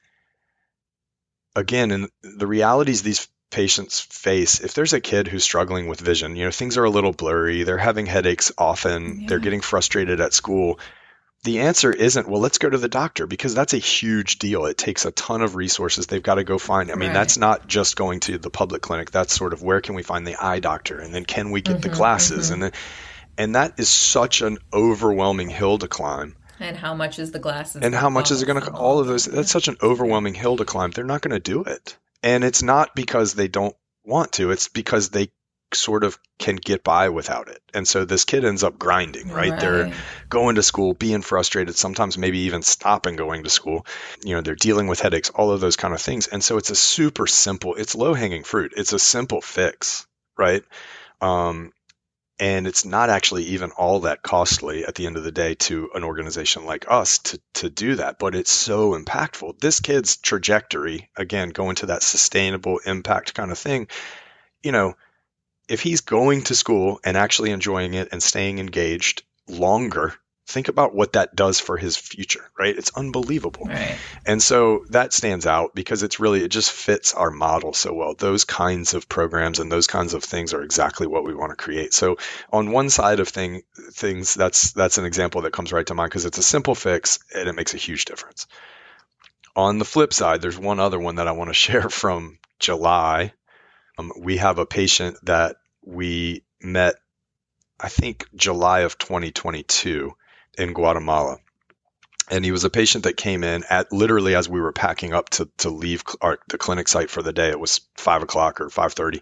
again, and the realities these patients face if there's a kid who's struggling with vision you know things are a little blurry they're having headaches often they're getting frustrated at school the answer isn't well let's go to the doctor because that's a huge deal. It takes a ton of resources. They've got to go find i mean Right. that's not just going to the public clinic. That's sort of where can we find the eye doctor and then can we get the Mhm, glasses? mhm. and then and that is such an overwhelming hill to climb. And how much is the glasses? and how much is it going to all of those that's such an overwhelming hill to climb. They're not going to do it. And it's not because they don't want to. It's because they sort of can get by without it. And so this kid ends up grinding right, they're going to school being frustrated sometimes maybe even stopping going to school. You know they're dealing with headaches all of those kind of things. And so it's a super simple it's low hanging fruit. It's a simple fix right? Um, and it's not actually even all that costly at the end of the day to an organization like us to, to do that but it's so impactful. This kid's trajectory again going to that sustainable impact kind of thing you know if he's going to school and actually enjoying it and staying engaged longer think about what that does for his future right it's unbelievable Right. and so that stands out because it's really, it just fits our model so well. Those kinds of programs and those kinds of things are exactly what we want to create. So on one side of thing, things, that's, that's an example that comes right to mind because it's a simple fix and it makes a huge difference. On the flip side, there's one other one that I want to share from July. Um, we have a patient that we met, I think July of 2022 in Guatemala and he was a patient that came in at literally as we were packing up to, to leave our, the clinic site for the day. It was five o'clock or five thirty,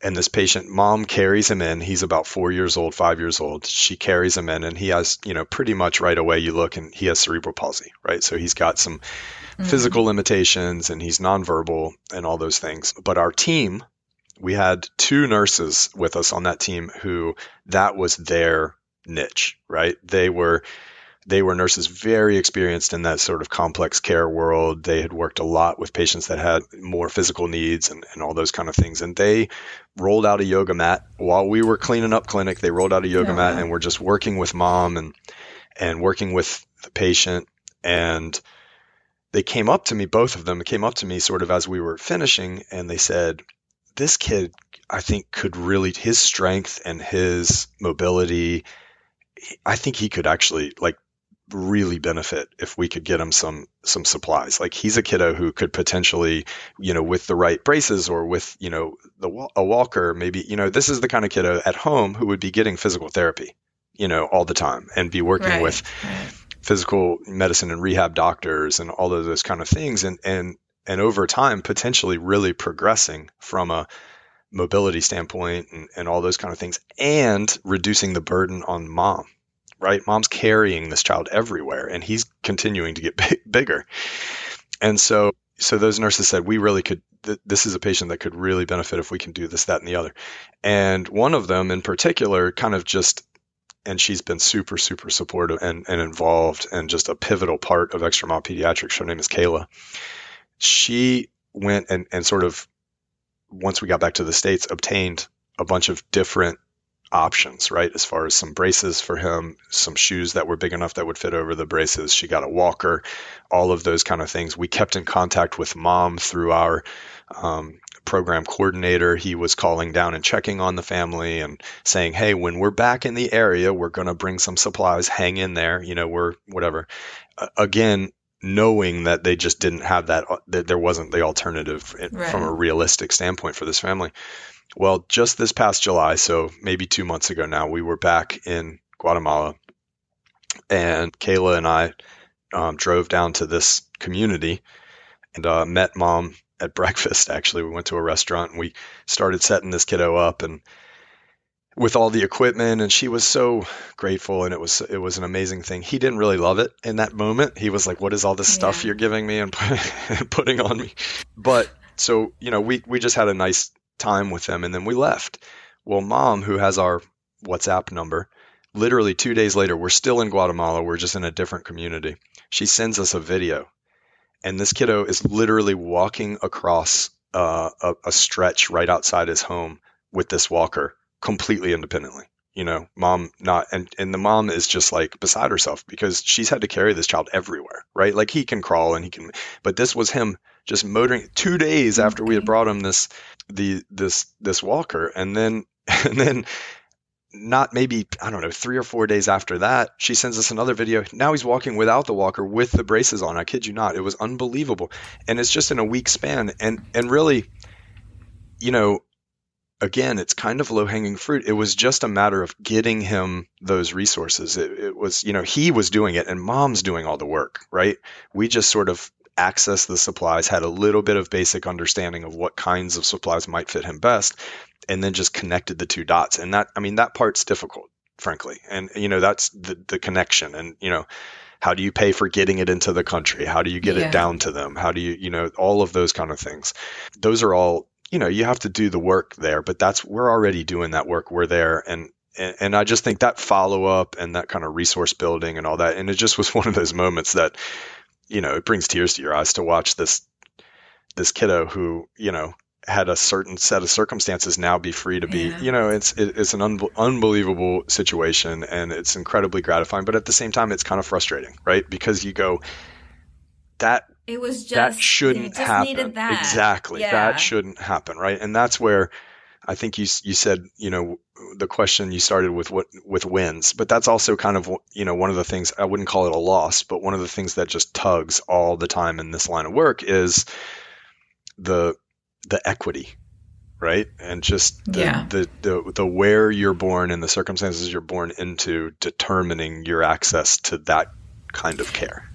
and this patient, mom carries him in. He's about four years old, five years old. She carries him in, and he has, you know, pretty much right away you look and he has cerebral palsy, right? So he's got some Mhm. physical limitations and he's nonverbal and all those things. But our team, we had two nurses with us on that team who that was their niche, right? They were they were nurses very experienced in that sort of complex care world. They had worked a lot with patients that had more physical needs and, and all those kind of things. And they rolled out a yoga mat while we were cleaning up clinic. They rolled out a yoga Oh, mat and we're just working with mom and and working with the patient. And they came up to me, both of them came up to me sort of as we were finishing, and they said, "This kid, I think, could really his strength and his mobility." I think he could actually like really benefit if we could get him some some supplies. Like he's a kiddo who could potentially, you know, with the right braces or with you know the a walker, maybe you know this is the kind of kiddo at home who would be getting physical therapy, you know, all the time and be working Right. with Right. physical medicine and rehab doctors and all of those kind of things and and and over time potentially really progressing from a mobility standpoint and, and all those kind of things and reducing the burden on mom right? Mom's carrying this child everywhere and he's continuing to get big, bigger. And so so those nurses said we really could th- this is a patient that could really benefit if we can do this that and the other. And one of them in particular kind of just and she's been super super supportive and, and involved and just a pivotal part of extra mile pediatrics. Her name is kayla she went and, and sort of once we got back to the states obtained a bunch of different options, right? As far as some braces for him, some shoes that were big enough that would fit over the braces. She got a walker, all of those kind of things. We kept in contact with mom through our um, program coordinator. He was calling down and checking on the family and saying, Hey, when we're back in the area, we're going to bring some supplies. Hang in there. You know, we're whatever. Uh, again, knowing that they just didn't have that, uh, that there wasn't the alternative right. from a realistic standpoint for this family. Well, just this past July, so maybe two months ago now, we were back in Guatemala, and Kayla and I um, drove down to this community and uh, met mom at breakfast. Actually, we went to a restaurant and we started setting this kiddo up and with all the equipment and she was so grateful and it was it was an amazing thing he didn't really love it in that moment he was like what is all this yeah. stuff you're giving me and putting on me but so you know we we just had a nice time with them and then we left. Well, mom, who has our WhatsApp number, literally two days later, we're still in Guatemala. We're just in a different community. She sends us a video, and this kiddo is literally walking across uh, a, a stretch right outside his home with this walker completely independently you know mom not and and the mom is just like beside herself because she's had to carry this child everywhere right like he can crawl and he can but this was him just motoring 2 days after we had brought him this the this this walker and then and then not maybe I don't know three or four days after that, she sends us another video. Now he's walking without the walker with the braces on. I kid you not, it was unbelievable, and it's just in a week span. And and really, you know, again, it's kind of low hanging fruit. It was just a matter of getting him those resources. It, it was you know he was doing it, and mom's doing all the work, right? We just sort of accessed the supplies, had a little bit of basic understanding of what kinds of supplies might fit him best, and then just connected the two dots. And that, I mean, that part's difficult, frankly. And, you know, that's the, the connection. And, you know, how do you pay for getting it into the country? How do you get yeah. it down to them? How do you, you know, all of those kind of things. Those are all, you know, you have to do the work there, but that's, we're already doing that work. We're there. And, and, and I just think that follow up and that kind of resource building and all that. And it just was one of those moments that, you know, it brings tears to your eyes to watch this this kiddo who, you know, had a certain set of circumstances now be free to be yeah. you know it's it, it's an un- unbelievable situation and it's incredibly gratifying but at the same time it's kind of frustrating right because you go that it was just that shouldn't happen that. exactly yeah. that shouldn't happen right and that's where I think you you said you know the question you started with what with wins, but that's also kind of you know one of the things I wouldn't call it a loss, but one of the things that just tugs all the time in this line of work is the the equity, right? And just the, yeah. the, the the where you're born and the circumstances you're born into determining your access to that kind of care.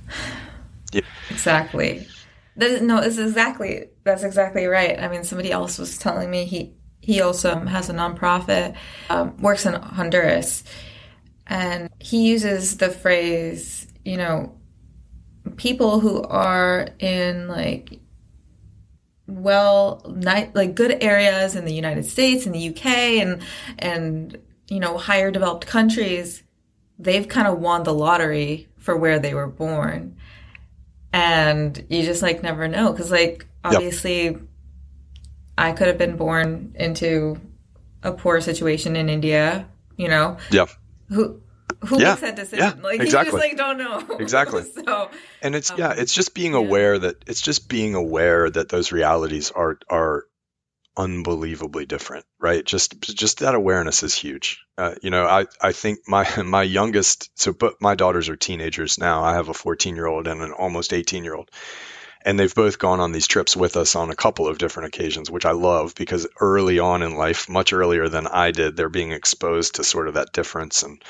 Yeah. Exactly. That is, no, it's exactly that's exactly right. I mean, somebody else was telling me he he also has a nonprofit, um, works in Honduras, and he uses the phrase, you know, people who are in like well like good areas in the United States and the UK and and you know higher developed countries they've kind of won the lottery for where they were born and you just like never know cuz like obviously yep. I could have been born into a poor situation in India, you know. Yeah. Who who yeah. makes that decision? Yeah, like exactly. you just like don't know. Exactly. so And it's um, yeah, it's just being aware yeah. that it's just being aware that those realities are are unbelievably different, right? Just just that awareness is huge. Uh, you know, I I think my my youngest so but my daughters are teenagers now. I have a 14 year old and an almost 18 year old and they've both gone on these trips with us on a couple of different occasions, which I love because early on in life, much earlier than I did, they're being exposed to sort of that difference. And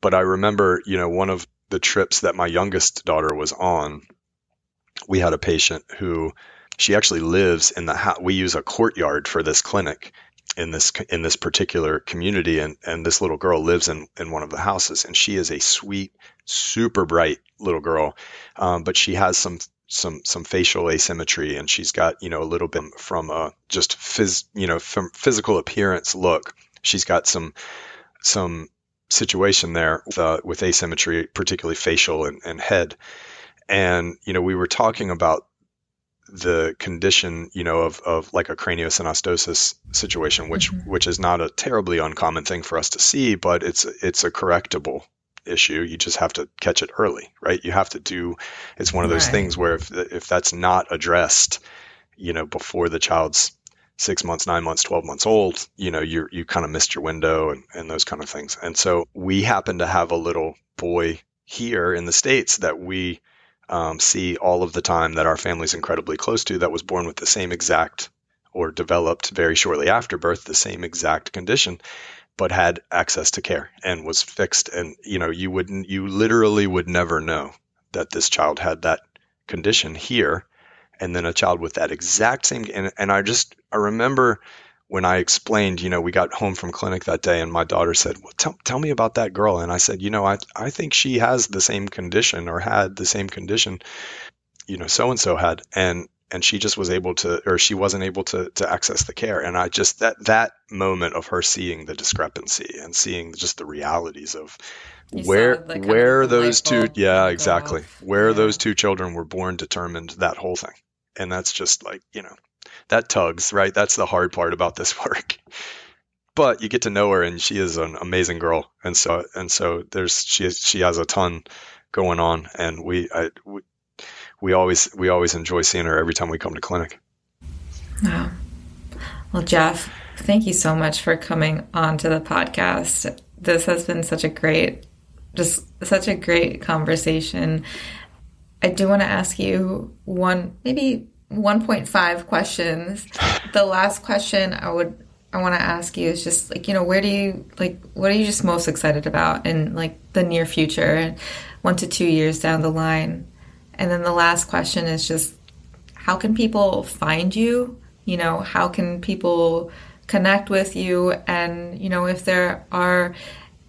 but I remember, you know, one of the trips that my youngest daughter was on, we had a patient who she actually lives in the house. We use a courtyard for this clinic in this in this particular community, and and this little girl lives in in one of the houses, and she is a sweet, super bright little girl, um, but she has some some some facial asymmetry and she's got you know a little bit from a just phys you know from physical appearance look she's got some some situation there with, uh, with asymmetry particularly facial and, and head and you know we were talking about the condition, you know, of, of like a craniosynostosis situation, which mm-hmm. which is not a terribly uncommon thing for us to see, but it's it's a correctable issue. You just have to catch it early, right? You have to do. It's one of those right. things where if if that's not addressed, you know, before the child's six months, nine months, twelve months old, you know, you you kind of missed your window and and those kind of things. And so we happen to have a little boy here in the states that we um, see all of the time that our family's incredibly close to that was born with the same exact or developed very shortly after birth the same exact condition but had access to care and was fixed. And you know you wouldn't you literally would never know that this child had that condition here and then a child with that exact same and, and i just i remember when I explained, you know, we got home from clinic that day and my daughter said, well, tell, tell me about that girl. And I said, you know, I, I think she has the same condition or had the same condition, you know, so-and-so had. And, and she just was able to, or she wasn't able to, to access the care. And I just, that, that moment of her seeing the discrepancy and seeing just the realities of you where, where those two, yeah, exactly. Off. Where yeah. those two children were born determined that whole thing. And that's just like, you know, that tugs, right? That's the hard part about this work. But you get to know her, and she is an amazing girl, and so and so there's she she has a ton going on, and we I, we, we always we always enjoy seeing her every time we come to clinic. Wow. Well, Jeff, thank you so much for coming on to the podcast. This has been such a great, just such a great conversation. I do want to ask you one, maybe 1.5 questions. The last question I would I want to ask you is just like you know where do you like what are you just most excited about in like the near future, and one to two years down the line, and then the last question is just how can people find you? You know how can people connect with you and you know if there are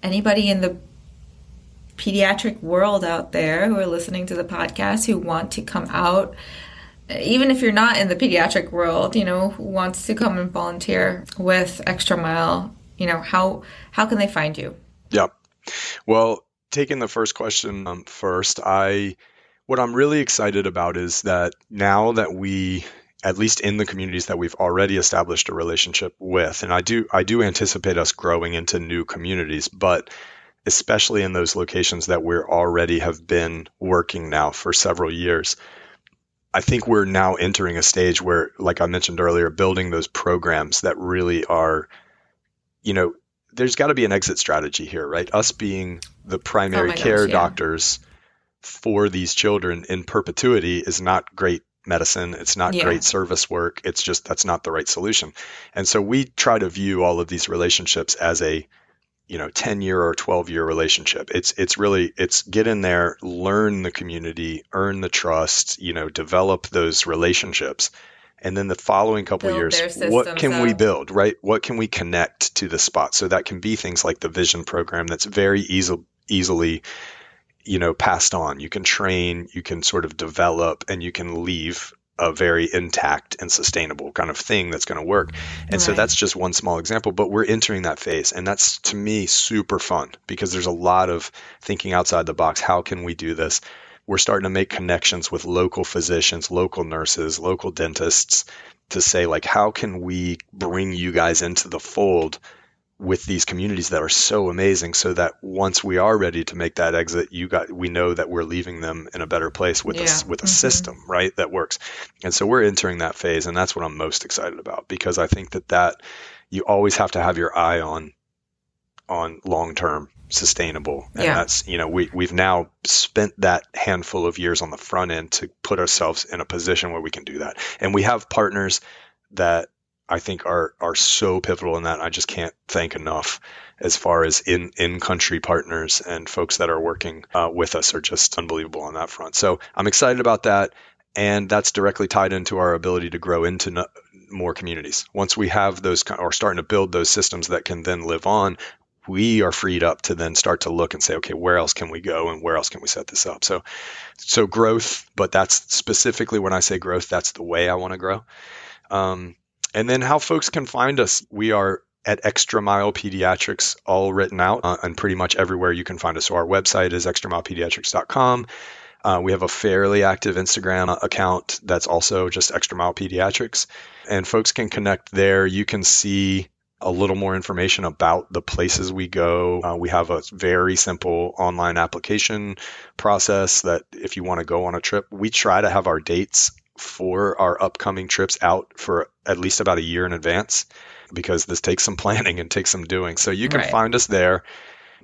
anybody in the pediatric world out there who are listening to the podcast who want to come out even if you're not in the pediatric world, you know, who wants to come and volunteer with Extra Mile, you know, how how can they find you? Yeah. Well, taking the first question um, first, I what I'm really excited about is that now that we at least in the communities that we've already established a relationship with and I do I do anticipate us growing into new communities, but especially in those locations that we're already have been working now for several years I think we're now entering a stage where, like I mentioned earlier, building those programs that really are, you know, there's got to be an exit strategy here, right? Us being the primary oh care gosh, yeah. doctors for these children in perpetuity is not great medicine. It's not yeah. great service work. It's just that's not the right solution. And so we try to view all of these relationships as a you know 10 year or 12 year relationship. It's it's really it's get in there learn the community earn the trust you know develop those relationships. And then the following couple years what can up. we build right? What can we connect to the spot? So that can be things like the vision program that's very easy, easily you know passed on. You can train you can sort of develop and you can leave a very intact and sustainable kind of thing that's going to work. And right. so that's just one small example, but we're entering that phase. And that's to me super fun because there's a lot of thinking outside the box. How can we do this? We're starting to make connections with local physicians, local nurses, local dentists to say, like, how can we bring you guys into the fold with these communities that are so amazing so that once we are ready to make that exit you got we know that we're leaving them in a better place with yeah. a with a mm-hmm. system right that works and so we're entering that phase and that's what I'm most excited about because I think that that you always have to have your eye on on long term sustainable and yeah. that's you know we we've now spent that handful of years on the front end to put ourselves in a position where we can do that and we have partners that I think are are so pivotal in that. I just can't thank enough as far as in in country partners and folks that are working uh, with us are just unbelievable on that front. So I'm excited about that, and that's directly tied into our ability to grow into no, more communities. Once we have those or starting to build those systems that can then live on, we are freed up to then start to look and say, okay, where else can we go and where else can we set this up? So, so growth, but that's specifically when I say growth, that's the way I want to grow. Um, and then how folks can find us. We are at Extra Mile Pediatrics, all written out uh, and pretty much everywhere you can find us. So our website is extramilepediatrics.com. Uh, we have a fairly active Instagram account that's also just Extra Mile Pediatrics, and folks can connect there. You can see a little more information about the places we go. Uh, we have a very simple online application process that if you want to go on a trip, we try to have our dates for our upcoming trips out for at least about a year in advance because this takes some planning and takes some doing. So you can right. find us there.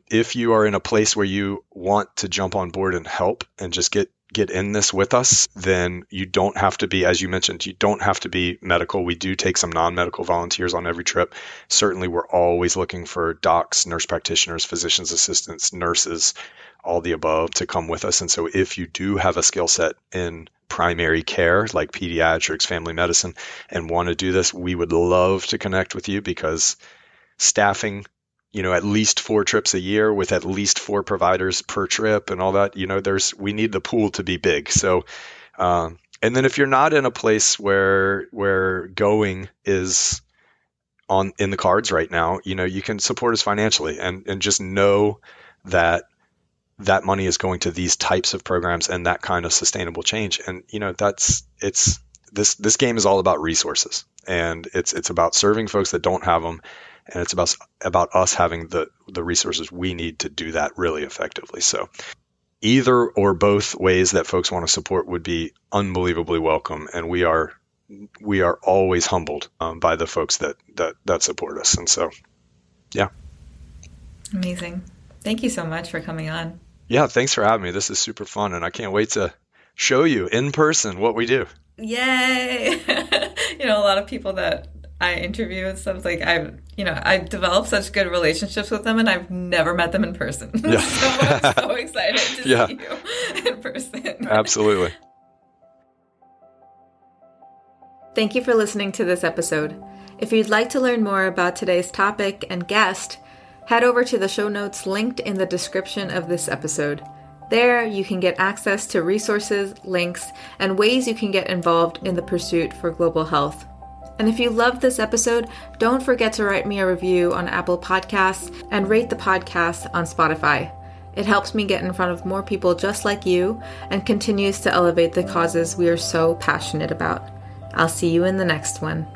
If you are in a place where you want to jump on board and help and just get get in this with us, then you don't have to be, as you mentioned, you don't have to be medical. We do take some non medical volunteers on every trip. Certainly, we're always looking for docs, nurse practitioners, physician's assistants, nurses, all the above to come with us. And so, if you do have a skill set in primary care like pediatrics, family medicine, and want to do this, we would love to connect with you because staffing you know at least four trips a year with at least four providers per trip and all that you know there's we need the pool to be big. So um, and then if you're not in a place where where going is on in the cards right now you know you can support us financially and and just know that that money is going to these types of programs and that kind of sustainable change and you know that's it's this this game is all about resources and it's it's about serving folks that don't have them and it's about about us having the the resources we need to do that really effectively. So either or both ways that folks want to support would be unbelievably welcome, and we are we are always humbled um, by the folks that that that support us. And so, yeah, amazing. Thank you so much for coming on. Yeah, thanks for having me. This is super fun, and I can't wait to show you in person what we do. Yay! you know, a lot of people that I interview and stuff. Like I've, you know, I've developed such good relationships with them, and I've never met them in person. Yeah. so I'm so excited to yeah. see you in person. Absolutely. Thank you for listening to this episode. If you'd like to learn more about today's topic and guest, head over to the show notes linked in the description of this episode. There, you can get access to resources, links, and ways you can get involved in the pursuit for global health. And if you loved this episode, don't forget to write me a review on Apple Podcasts and rate the podcast on Spotify. It helps me get in front of more people just like you and continues to elevate the causes we are so passionate about. I'll see you in the next one.